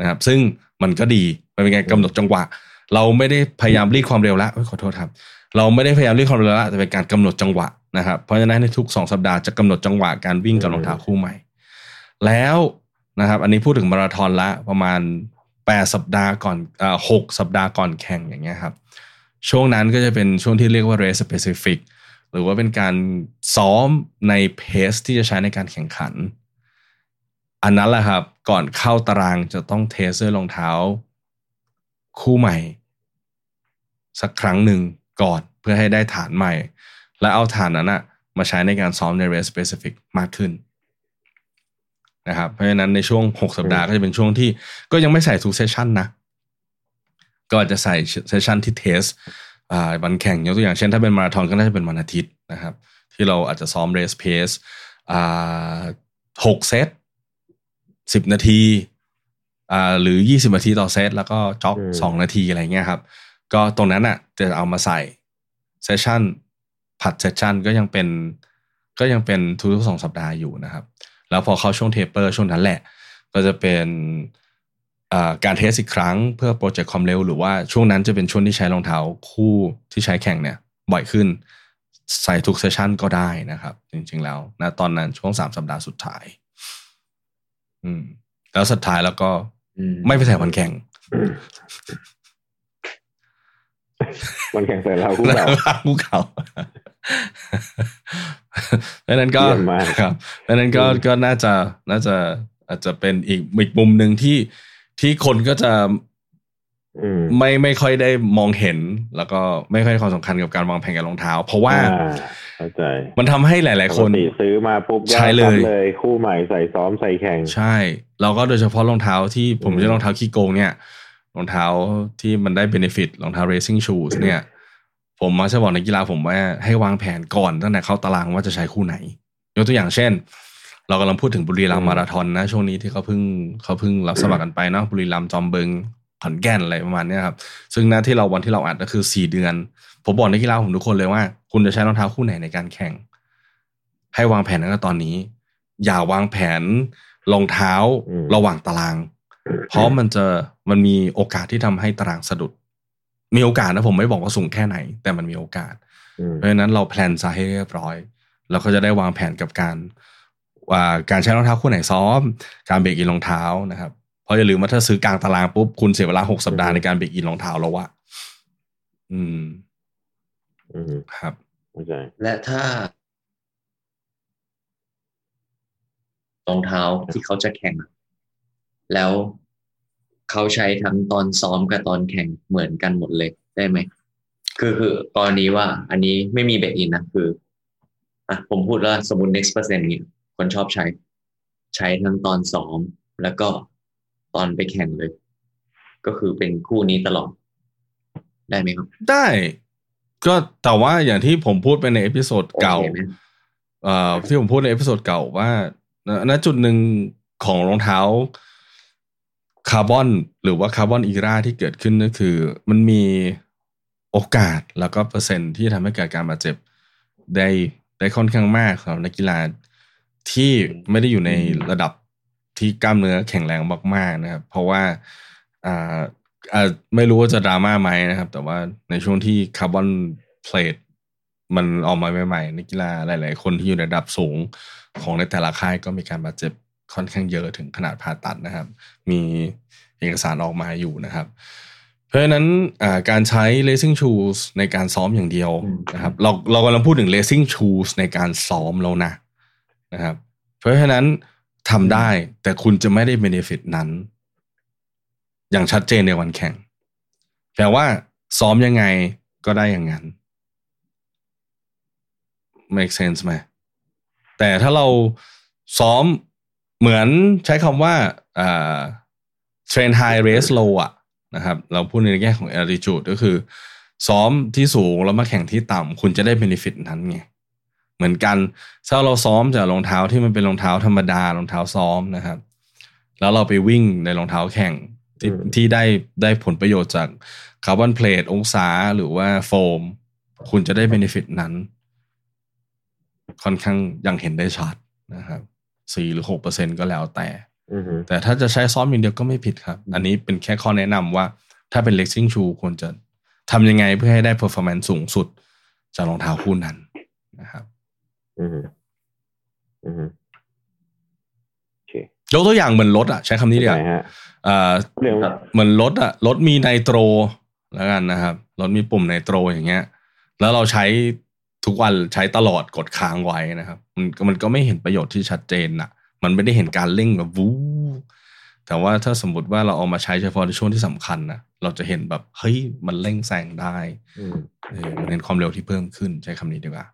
นะครับ ซึ่งมันก็ดีมันเป็นการกำหนดจังหวะ เราไม่ได้พยายามรีดความเร็วละขอโทษครับ เราไม่ได้พยายามรีดความเร็วละแต่เป็นการกำหนดจังหวะนะครับ เพราะฉะนั้นในทุกสองสัปดาห์จะกำหนดจังหวะการวิ่งกับรองเท้าคู่ใหม่ แล้วนะครับ อันนี้พูดถึงมาราธอนละประมาณแปดสัปดาห์ก่อนอ่าหกสัปดาห์ก่อนแข่งอย่างเงี้ยครับช่วงนั้นก็จะเป็นช่วงที่เรียกว่า race specific หรือว่าเป็นการซ้อมในเพสที่จะใช้ในการแข่งขัน อันนั้นแหละครับ ก่อนเข้าตารางจะต้องเทสด้วยรองเท้า คู่ใหม่ สักครั้งหนึ่งก่อนเพื่อให้ได้ฐานใหม่ และเอาฐานนั้นอะมาใช้ในการซ้อมใน race specific มากขึ้นนะครับเพราะฉะนั้นในช่วง 6 สัปดาห์ก็จะเป็นช่วงที่ก็ยังไม่ใส่ทุก session นะ ก็อาจจะใส่ session ที่ test วันแข่งยกตัวอย่างเช่นถ้าเป็นมาราธอนก็น่าจะเป็นวันอาทิตย์นะครับ ที่เราอาจจะซ้อม race pace หกเซต สิบนาทีหรือยี่สิบนาทีต่อเซตแล้วก็ jog สองนาทีอะไรเงี้ยครับ ก็ตรงนั้นอะจะเอามาใส่ session ผลัด session ก็ยังเป็น ก็ยังเป็นทุกๆสองสัปดาห์อยู่นะครับ แล้วพอเข้าช่วง taper ช่วงนั้นแหละ ก็จะเป็นการ test อีกครั้งเพื่อ project ความเร็ว หรือว่าช่วงนั้นจะเป็นช่วงที่ใช้รองเท้าคู่ที่ใช้แข่งเนี่ย บ่อยขึ้นใส่ทุก session ก็ได้นะครับ จริงๆแล้วนะตอนนั้นช่วงสามสัปดาห์สุดท้าย อืม แล้วสุดท้ายแล้วก็ไม่ไปใส่วันแข่งวันแข่งใส่เราคู่เก่าคู่เก่าดังนั้นก็ครับดังนั้นก็ก็น่าจะน่าจะอาจจะเป็นอีกอีกมุมหนึ่งที่ที่คนก็จะอืม ไม่ไม่ค่อยได้มองเห็น แล้วก็ไม่ค่อยให้ความสำคัญกับการวางแผนกับรองเท้า เพราะว่าอ่เข้าใจมันทำให้หลาย ๆ คนปกติซื้อมาปุ๊บก็ใช้เลยซัดเลยคู่ใหม่ใส่ซ้อมใส่แข่ง ใช่ แล้วก็โดยเฉพาะรองเท้าที่ผมอืมใช้รองเท้าขี้โกงเนี่ยรองเท้าที่มันได้เบนฟิตรองเท้า racing shoes เนี่ย ผมมักจะบอกในกกีฬาผมว่าให้วางแผนก่อนตั้งแต่เข้าตารางว่าจะใช้คู่ไหน ยกตัวอย่างเช่น เรากำลังพูดถึงบุรีรัมย์มาราธอนนะ ช่วงนี้ที่เขาเพิ่งเขาเพิ่งรับสมัครกันไปเนาะบุรีรัมย์จอมบึง ขอนแก่นอะไรประมาณเนี้ยครับซึ่งหน้าที่เราวันที่เราอัดก็คือสี่เดือน ผมบอกในกกีฬาผมทุกคนเลยว่า คุณจะใช้รองเท้าคู่ไหนในการแข่ง ให้วางแผนตั้งแต่ตอนนี้ อย่าวางแผนรองเท้าอืมระหว่างตาราง เพราะมันจะมันมีโอกาสที่ทำให้ตารางสะดุด มีโอกาสนะผมไม่บอกว่าสูงแค่ไหน แต่มันมีโอกาสอืมเพราะฉะนั้นเราแพลนซะให้เรียบร้อยแล้วก็จะได้วางแผนกับการว่าการใช้รองเท้าคู่ไหนซ้อม การเบรกอินรองเท้านะครับเพ ราะอย่าลืมว่าถ้าซื้อกลางตารางปุ๊บคุณเสียเวลาหกสัปดาห์ในการเบรกอินรองเท้าแล้ววะอืม อืมครับเข้าใจและถ้ารองเท้าที่เขาจะแข่งอะแล้วเขาใช้ทั้งตอนซ้อมกับตอนแข่งเหมือนกันหมดเลยได้ไหมคือคือกรณีว่า อันนี้ไม่มี break in นะคืออะผมพูดว่าสมมติ next percent นี้คนชอบใช้ ใช้ทั้งตอนซ้อมแล้วก็ ตอนไปแข่งเลย ก็คือเป็นคู่นี้ตลอด ได้ไหมครับ ได้ ก็แต่ว่าอย่างที่ผมพูดไปใน episode เก่าโอเคไหมเอ่อที่ผมพูดใน episode เก่าว่าณณจุดหนึ่งของรองเท้าคาร์บอนหรือว่า carbon era ที่เกิดขึ้นก็คือ มันมีโอกาสแล้วก็เปอร์เซ็นต์ที่ทำให้เกิดการบาดเจ็บได้ได้ค่อนข้างมากสำหรับนักกีฬาที่ไม่ได้อยู่ในระดับ ที่กล้ามเนื้อแข็งแรงมากๆนะครับ เพราะว่าอ่าไม่รู้ว่าจะดราม่าไหมนะครับ แต่ว่าในช่วงที่คาร์บอนเพลทมันออกมาใหม่ๆนักกีฬาหลาย ๆ คนที่อยู่ในระดับสูงของในแต่ละค่ายก็มีการบาดเจ็บค่อนข้างเยอะถึงขนาดผ่าตัดนะครับ มีเอกสารออกมาอยู่นะครับ เพราะฉะนั้นการใช้ racing shoes ในการซ้อมอย่างเดียวนะครับ เราเรากำลังพูดถึง racing shoes ในการซ้อมแล้วนะนะครับ เพราะฉะนั้น ทำได้ แต่คุณจะไม่ได้ benefit นั้น อย่างชัดเจนในวันแข่งแปลว่า ซ้อมยังไงก็ได้อย่างนั้น make sense ไหมแต่ถ้าเราซ้อมเหมือนใช้คำว่าอ่า train high race low อะนะครับ เราพูดในแง่ของ altitude ก็คือ ซ้อมที่สูงแล้วมาแข่งที่ต่ำคุณจะได้ benefit นั้นไง เหมือนกันถ้าเราซ้อมจากรองเท้าที่มันเป็นรองเท้าธรรมดารองเท้าซ้อมนะครับ แล้วเราไปวิ่งในรองเท้าแข่งที่อืมที่ได้ได้ผลประโยชน์จากคาร์บอนเพลทองศาหรือว่าโฟม คุณจะได้เบนฟิตนั้น ค่อนข้างยังเห็นได้ชัดนะครับสี่หรือหกเปอร์เซ็นก็แล้วแต่อืมแต่ถ้าจะใช้ซ้อมอย่างเดียวก็ไม่ผิดครับ อันนี้เป็นแค่ข้อแนะนำว่า ถ้าเป็น racing shoe ควรจะทำยังไงเพื่อให้ได้ performance สูงสุด จากรองเท้าคู่นั้นนะครับ อืมอืมโอเคยกตัวอย่างเหมือนรถอะใช้คำนี้ดีกว่าไหนฮะเอ่อเรื่องครับเหมือนรถอะรถมีไนโตรแล้วกันนะครับรถมีปุ่มไนโตรอย่างเงี้ย แล้วเราใช้ทุกวันใช้ตลอดกดค้างไว้นะครับ มันมันก็ไม่เห็นประโยชน์ที่ชัดเจนน่ะ มันไม่ได้เห็นการเร่งแบบวู้แต่ว่าถ้าสมมติว่าเราเอามาใช้เฉพาะในช่วงที่สำคัญนะเราจะเห็นแบบเฮ้ยมันเร่งแซงได้อืมเออมันเห็นความเร็วที่เพิ่มขึ้นใช้คำนี้ดีกว่า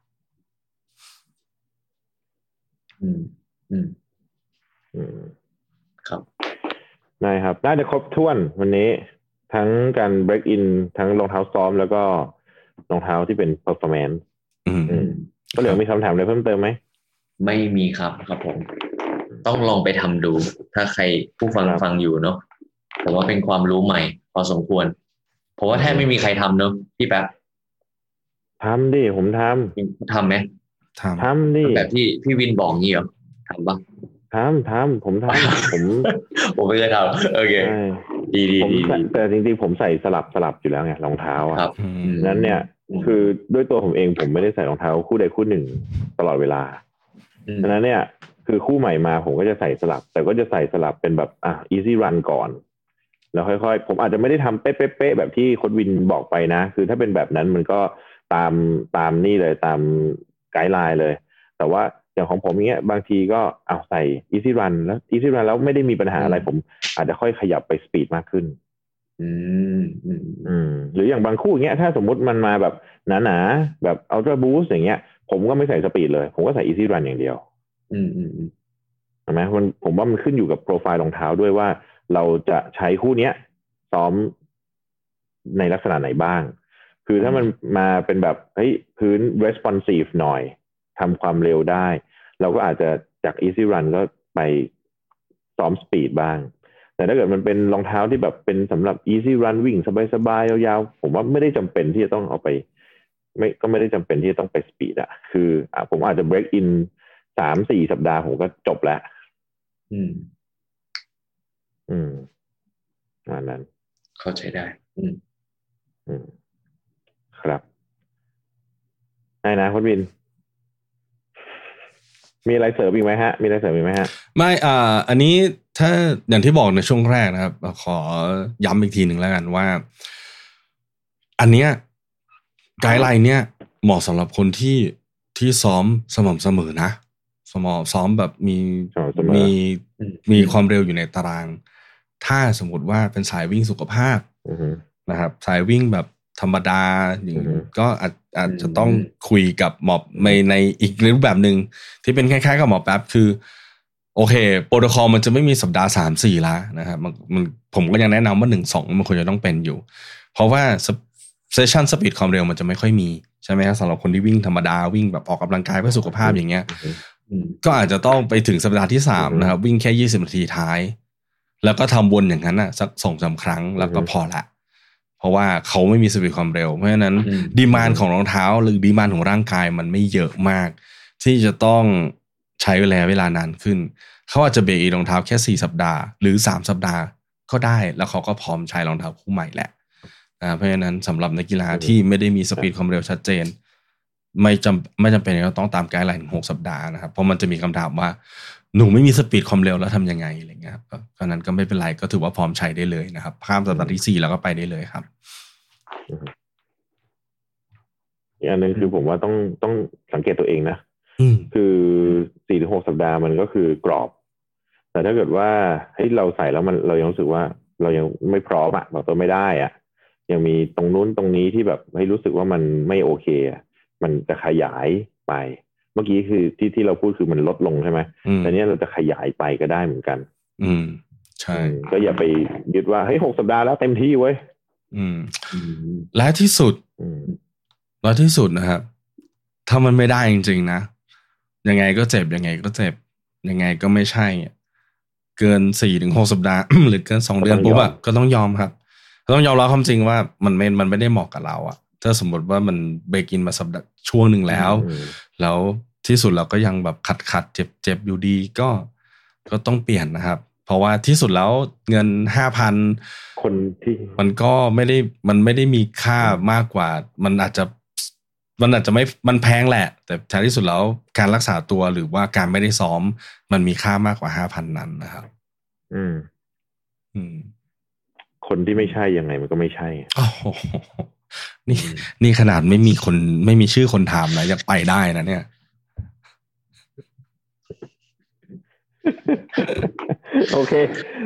อืม อืม อืม ครับได้ครับน่าจะครบถ้วนวันนี้ ทั้งการ break in ทั้งรองเท้าซ้อมแล้วก็รองเท้าที่เป็น performance อืมอืมก็เหลือมีคำถามอะไรเพิ่มเติมไหม ไม่มีครับครับผม ต้องลองไปทำดู ถ้าใครผู้ฟังครับฟังอยู่เนาะผมว่าเป็นความรู้ใหม่ พอสมควร เพราะว่าแทบไม่มีใครทำเนาะพี่แป๊บทำดิ ผมททำไหม ถามำทำดิแบบที่พี่วินบอกงี้เหรอทำปะทำทำผมทำผม ผมไม่เคยทำโอเคใช่ดีดีผมดีใส่ดีแต่จริงๆผมใส่สลับสลับอยู่แล้วไงรองเท้าอะครับอืมนั้นเนี่ยมคือด้วยตัวผมเองผมไม่ได้ใส่รองเท้าคู่ใดคู่หนึ่งตลอดเวลามดังนั้นเนี่ย คือคู่ใหม่มาผมก็จะใส่สลับ แต่ก็จะใส่สลับเป็นแบบอะ easy run ก่อน แล้วค่อยๆ ผมอาจจะไม่ได้ทำเป๊ะๆๆแบบที่โค้ดวินบอกไปนะ คือถ้าเป็นแบบนั้นมันก็ตามตามนี่เลยตาม ไกด์ไลน์เลย แต่ว่าอย่างของผมเนี้ยบางทีก็เอาใส่ easy run แล้ว easy run แล้วไม่ได้มีปัญหาอะไรผม อาจจะค่อยขยับไป speed มากขึ้นอืมอืมอืมหรืออย่างบางคู่อย่างเงี้ยถ้าสมมุติมันมาแบบหนาๆแบบอัลตร้าบูสอย่างเงี้ย ผมก็ไม่ใส่ speed เลย ผมก็ใส่ easy run อย่างเดียว อืมอืมอืมใช่ไหมมันผมว่ามันขึ้นอยู่กับโปรไฟล์รองเท้าด้วยว่า เราจะใช้คู่เนี้ยซ้อมในลักษณะไหนบ้าง คือถ้ามันมาเป็นแบบเฮ้ยพื้น responsive หน่อยทำความเร็วได้ เราก็อาจจะจาก easy run ก็ไปซ้อม speed บ้าง แต่ถ้าเกิดมันเป็นรองเท้าที่แบบเป็นสำหรับ easy run วิ่งสบายๆยาวๆ ผมว่าไม่ได้จำเป็นที่จะต้องเอาไป ไม่ก็ไม่ได้จำเป็นที่จะต้องไป speed อะคืออะผมอาจจะ break in สามสี่สัปดาห์ผมก็จบแล้วอืม อืมประมาณนั้น เข้าใจได้ อืม อืม ครับได้นะคุณวิน มีอะไรเสริมอีกไหมฮะ มีอะไรเสริมอีกไหมฮะ ไม่อ่าอันนี้ถ้าอย่างที่บอกในช่วงแรกนะครับ ขอย้ำอีกทีหนึ่งแล้วกันว่า อันเนี้ยไกด์ไลน์เนี้ยเหมาะสำหรับคนที่ที่ซ้อมสม่ำเสมอนะสมอซ้อมแบบมีสม่ำเสมอมีอืมมีความเร็วอยู่ในตาราง ถ้าสมมติว่าเป็นสายวิ่งสุขภาพอือฮึนะครับ สายวิ่งแบบ ธรรมดาอย่างอือฮึก็อาจอาจจะต้องคุยกับหมอบในในอีกรูปแบบหนึ่งที่เป็นคล้ายๆกับหมอแป๊บคือ โอเคโปรโตคอลมันจะไม่มีสัปดาห์สามสี่ละนะครับมันมันผมก็ยังแนะนำว่าหนึ่งสองมันควรจะต้องเป็นอยู่ เพราะว่า session speed ความเร็วมันจะไม่ค่อยมีใช่ไหมครับสำหรับคนที่วิ่งธรรมดาวิ่งแบบออกกำลังกายเพื่อสุขภาพอย่างเงี้ยอือฮึอืมก็อาจจะต้องไปถึงสัปดาห์ที่สามอือฮึนะครับ วิ่งแค่ยี่สิบนาทีท้าย แล้วก็ทำวนอย่างนั้นอะสักสองสามครั้งแล้วก็อือฮึพอละ เพราะว่าเขาไม่มี speed ความเร็ว เพราะฉะนั้นอืม demand ของรองเท้าหรือ demand ของร่างกายมันไม่เยอะมาก ที่จะต้องใช้เวลาเวลานานขึ้น เขาอาจจะเบรกอีรองเท้าแค่สี่สัปดาห์หรือสามสัปดาห์ก็ได้แล้วเขาก็พร้อมใช้รองเท้าคู่ใหม่แหละนะเพราะฉะนั้นสำหรับนักกีฬาที่ไม่ได้มีสปีดความเร็วชัดเจน ไม่จำไม่จำเป็นจะต้องตามไกด์ไลน์ถึงหกสัปดาห์นะครับ เพราะมันจะมีคำถามว่า หนูไม่มีสปีดความเร็วแล้วทำยังไงอะไรเงี้ยครับก็เพราะฉะนั้นก็ไม่เป็นไรก็ถือว่าพร้อมใช้ได้เลยนะครับข้ามสัปดาห์ที่สี่แล้วก็ไปได้เลยครับอีกอันหนึ่งคือผมว่าต้องต้องสังเกตตัวเองนะอืมคือสี่ถึงหกสัปดาห์มันก็คือกรอบ แต่ถ้าเกิดว่าให้ยเราใส่แล้วมันเรายังรู้สึกว่าเรายังไม่พร้อมอะบอกตัวไม่ได้อะยังมีตรงนู้นตรงนี้ที่แบบให้รู้สึกว่ามันไม่โอเคอะมันจะขยายไป เมื่อกี้คือที่ที่เราพูดคือมันลดลงใช่ไหมอืมแต่เนี้ยเราจะขยายไปก็ได้เหมือนกัน อืม ใช่อืมก็อย่าไปยึดว่าเฮ้ยหกสัปดาห์แล้วเต็มที่เว้ยอืมอืมและที่สุดอืมและที่สุดนะครับ ถ้ามันไม่ได้จริง ๆ นะยังไงก็เจ็บยังไงก็เจ็บยังไงก็ไม่ใช่อะเกินสี่ถึงหกสัปดาห์หรือเกินสองเดือนปุ๊บอะก็ต้องยอมครับก็ต้องยอมรับความจริงว่ามันไม่มันไม่ได้เหมาะกับเราอะ ถ้าสมมติว่ามันเบรกินมาสัปดาห์ช่วงหนึ่งแล้วอืมแล้วที่สุดเราก็ยังแบบขัดขัดเจ็บเจ็บอยู่ดีก็ก็ต้องเปลี่ยนนะครับ เพราะว่าที่สุดแล้วเงินห้าพันคนที่มันก็ไม่ได้มันไม่ได้มีค่ามากกว่า มันอาจจะมันอาจจะไม่มันแพงแหละ แต่ท้ายที่สุดแล้วการรักษาตัวหรือว่าการไม่ได้ซ้อม มันมีค่ามากกว่าห้าพันนั้นนะครับ อืม อืม คนที่ไม่ใช่ยังไงมันก็ไม่ใช่โอ้โห นี่นี่ขนาดไม่มีคนไม่มีชื่อคนถามนะยังไปได้นะเนี่ย โอเค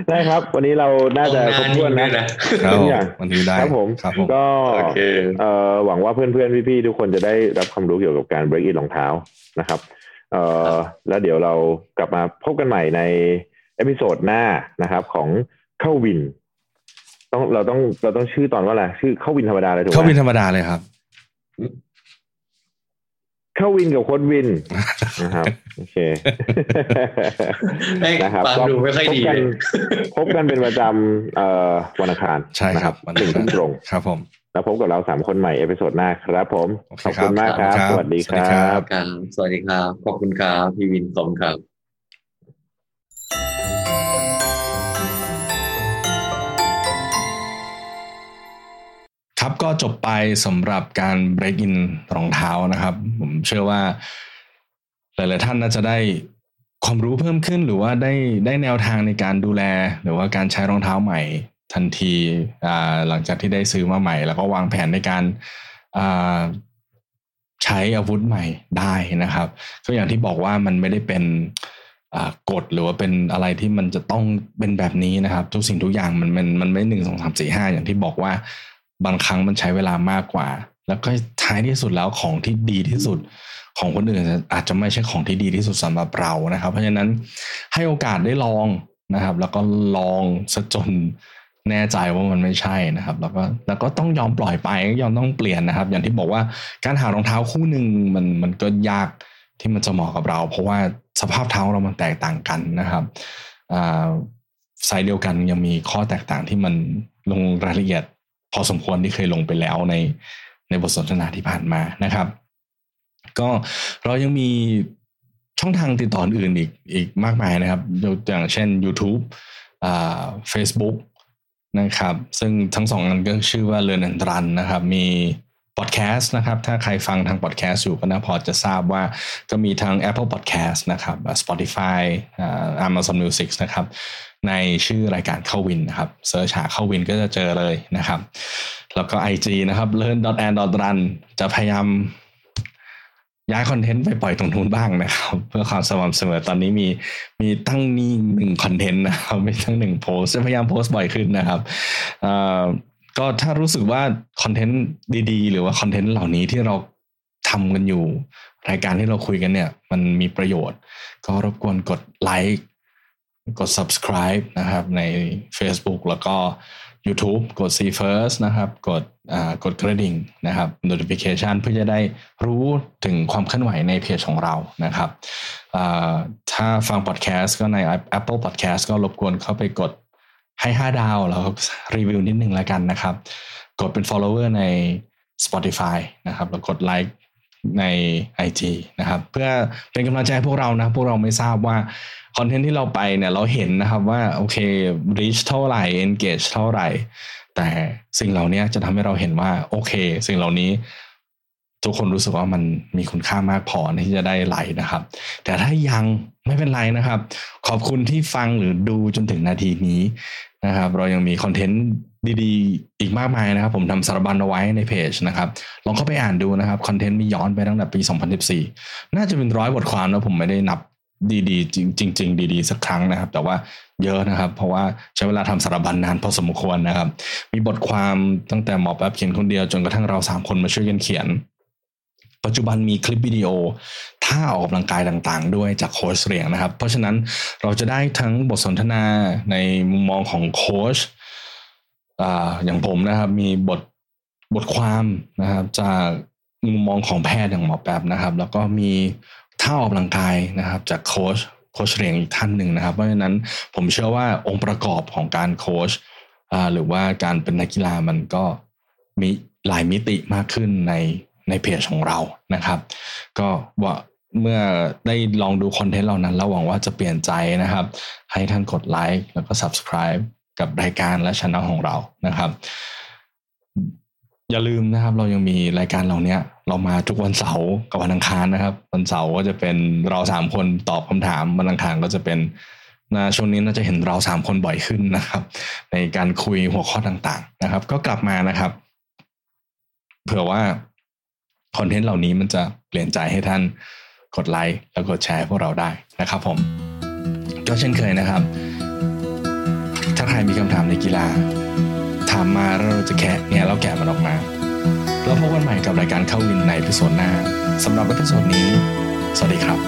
ได้ครับ วันนี้เราน่าจะครบถ้วนนะครับทุกอย่างวันนี้ได้ครับผมครับผมก็โอเคเอ่อหวังว่าเพื่อนๆพี่ๆทุกคนจะได้รับความรู้เกี่ยวกับการ break in รองเท้านะครับ เอ่อแล้วเดี๋ยวเรากลับมาพบกันใหม่ใน episode หน้านะครับ ของเข้าวิน ต้องเราต้องเราต้องชื่อตอนว่าอะไรชื่อเข้าวินธรรมดาเลยถูกไหมเข้าวินธรรมดาเลยครับ เข้าวินกับโค้ชวินนะครับโอเคแม่งนะครับฟังดูไม่ค่อยดีพบกันเลยพบกันเป็นประจำเอ่อวันอังคารใช่ครับนะหนึ่งทุ่มตรงครับผมแล้วพบกับเราสามคนใหม่ episode หน้าครับผมโอเคขอบคุณมากครับครับสวัสดีสควัสดีรัครับบครับสวัสดีครับ ขอบคุณครับ พี่วินขอบคุณครับ ครับก็จบไปสำหรับการ break in รองเท้านะครับ ผมเชื่อว่า หลาย ๆ ท่านน่าจะได้ความรู้เพิ่มขึ้นหรือว่าได้ได้แนวทางในการดูแล หรือว่าการใช้รองเท้าใหม่ทันทีหลังจากที่ได้ซื้อมาใหม่ แล้วก็วางแผนในการใช้อาวุธใหม่ได้นะครับก็อย่างที่บอกว่ามันไม่ได้เป็นกฎหรือว่าเป็นอะไรที่มันจะต้องเป็นแบบนี้นะครับ ทุกสิ่งทุกอย่างมันมันมันไม่หนึ่งสองสามสี่ห้าอย่างที่บอกว่า บางครั้งมันใช้เวลามากกว่า แล้วก็ท้ายที่สุดแล้วของที่ดีที่สุดของคนอื่นอาจจะไม่ใช่ของที่ดีที่สุดสำหรับเรานะครับ เพราะฉะนั้นให้โอกาสได้ลองนะครับ แล้วก็ลองซะจนแน่ใจว่ามันไม่ใช่นะครับ แล้วก็แล้วก็ต้องยอมปล่อยไปยอมต้องเปลี่ยนนะครับ อย่างที่บอกว่าการหารองเท้าคู่หนึ่งมันมันก็ยากที่มันจะเหมาะกับเรา เพราะว่าสภาพเท้าเรามันแตกต่างกันนะครับไซส์เดียวกันยังมีข้อแตกต่างที่มันลงรายละเอียด พอสมควรที่เคยลงไปแล้วในในบทสนทนาที่ผ่านมานะครับ ก็เรายังมีช่องทางติดต่ออื่นอีกอีกมากมายนะครับอย่างเช่น YouTube อ่า Facebook นะครับ ซึ่งทั้งสองอันก็ชื่อว่าเรือนอินทรน์นะครับ มี พอดแคสต์นะครับ ถ้าใครฟังทางพอดแคสต์อยู่ก็น่าพอจะทราบว่าก็มีทาง Apple Podcast นะครับ Spotify Amazon Music นะครับ ในชื่อรายการเข้าวินนะครับเสิร์ชหาเข้าวินก็จะเจอเลยนะครับ แล้วก็ IG นะครับ learn and run จะพยายามย้ายคอนเทนต์ไปปล่อยตรงนู้นบ้างนะครับ เพื่อความสม่ำเสมอตอนนี้มีมีตั้งนี่หนึ่งคอนเทนต์นะครับไม่ตั้งหนึ่งโพสจะพยายามโพสบ่อยขึ้นนะครับ ก็ถ้ารู้สึกว่าคอนเทนต์ดีๆ หรือว่าคอนเทนต์เหล่านี้ที่เราทำกันอยู่ รายการที่เราคุยกันเนี่ย มันมีประโยชน์ ก็รบกวนกดไลค์กด subscribe นะครับใน Facebook แล้วก็ YouTube กด see first นะครับ กดกดกระดิ่งนะครับ notification เพื่อจะได้รู้ถึงความเคลื่อนไหวในเพจของเรานะครับถ้าฟัง podcast ก็ใน Apple Podcast ก็รบกวนเข้าไปกด ให้ 5 ดาวแล้วรีวิวนิดนึงแล้วกันนะครับ กดเป็น follower ใน Spotify นะครับแล้วกดไลค์ใน IG นะครับ เพื่อเป็นกำลังใจให้พวกเรานะ พวกเราไม่ทราบว่า คอนเทนต์ที่เราไปเนี่ยเราเห็นนะครับว่า โอเค reach เท่าไหร่ engage เท่าไหร่ แต่สิ่งเหล่านี้จะทำให้เราเห็นว่า โอเค สิ่งเหล่านี้ ทุกคนรู้สึกว่ามันมีคุณค่ามากพอที่จะได้ไลค์นะครับ แต่ถ้ายัง ไม่เป็นไรนะครับ ขอบคุณที่ฟังหรือดูจนถึงนาทีนี้นะครับ เรายังมีคอนเทนต์ดีๆ อีกมากมายนะครับ ผมทำสารบัญเอาไว้ในเพจนะครับ ลองเข้าไปอ่านดูนะครับ คอนเทนต์มีย้อนไปตั้งแต่ปี 2014 น่าจะเป็นร้อยบทความนะผมไม่ได้นับดีๆ จริงจริงดีๆ สักครั้งนะครับ แต่ว่าเยอะนะครับ เพราะว่าใช้เวลาทำสารบัญนนานพอสมควรนะครับ มีบทความตั้งแต่หมอแป๊บเขียนคนเดียวจนกระทั่งเราสามคนมาช่วยกันเขียน ปัจจุบันมีคลิปวิดีโอท่าออกกำลังกายต่างๆ ด้วยจากโค้ชเรียงนะครับ เพราะฉะนั้นเราจะได้ทั้งบทสนทนาในมุมมองของโค้ชอย่างผมนะครับ มีบทบทความนะครับ จากมุมมองของแพทย์อย่างหมอแป๊บนะครับ แล้วก็มีท่าออกกำลังกายนะครับ จากโค้ชโค้ชเรียงอีกท่านหนึ่งนะครับ เพราะฉะนั้นผมเชื่อว่าองค์ประกอบของการโค้ชหรือว่าการเป็นนักกีฬามันก็มีหลายมิติมากขึ้นใน ในเพจของเรานะครับ ก็ว่าเมื่อได้ลองดูคอนเทนต์เหล่านั้นแล้วหวังว่าจะเปลี่ยนใจนะครับ ให้ท่านกดไลค์แล้วก็ subscribe กับรายการและช่องของเรานะครับ อย่าลืมนะครับ เรายังมีรายการเหล่านี้เรามาทุกวันเสาร์กับวันอังคารนะครับ วันเสาร์ก็จะเป็นเราสามคนตอบคำถามวันอังคารก็จะเป็นนะช่วงนี้น่าจะเห็นเราสามคนบ่อยขึ้นนะครับ ในการคุยหัวข้อต่างๆนะครับ ก็กลับมานะครับ เผื่อว่า คอนเทนต์เหล่านี้มันจะเปลี่ยนใจให้ท่านกดไลค์แล้วกดแชร์พวกเราได้นะครับผม ก็เช่นเคยนะครับ ถ้าใครมีคำถามในกีฬา ถามมาแล้วเราจะแคะเนี่ยเราแกะมันออกมาแล้วพบกันใหม่กับรายการเข้าวินในพิโซนหน้าสำหรับพิโซนนี้ สวัสดีครับ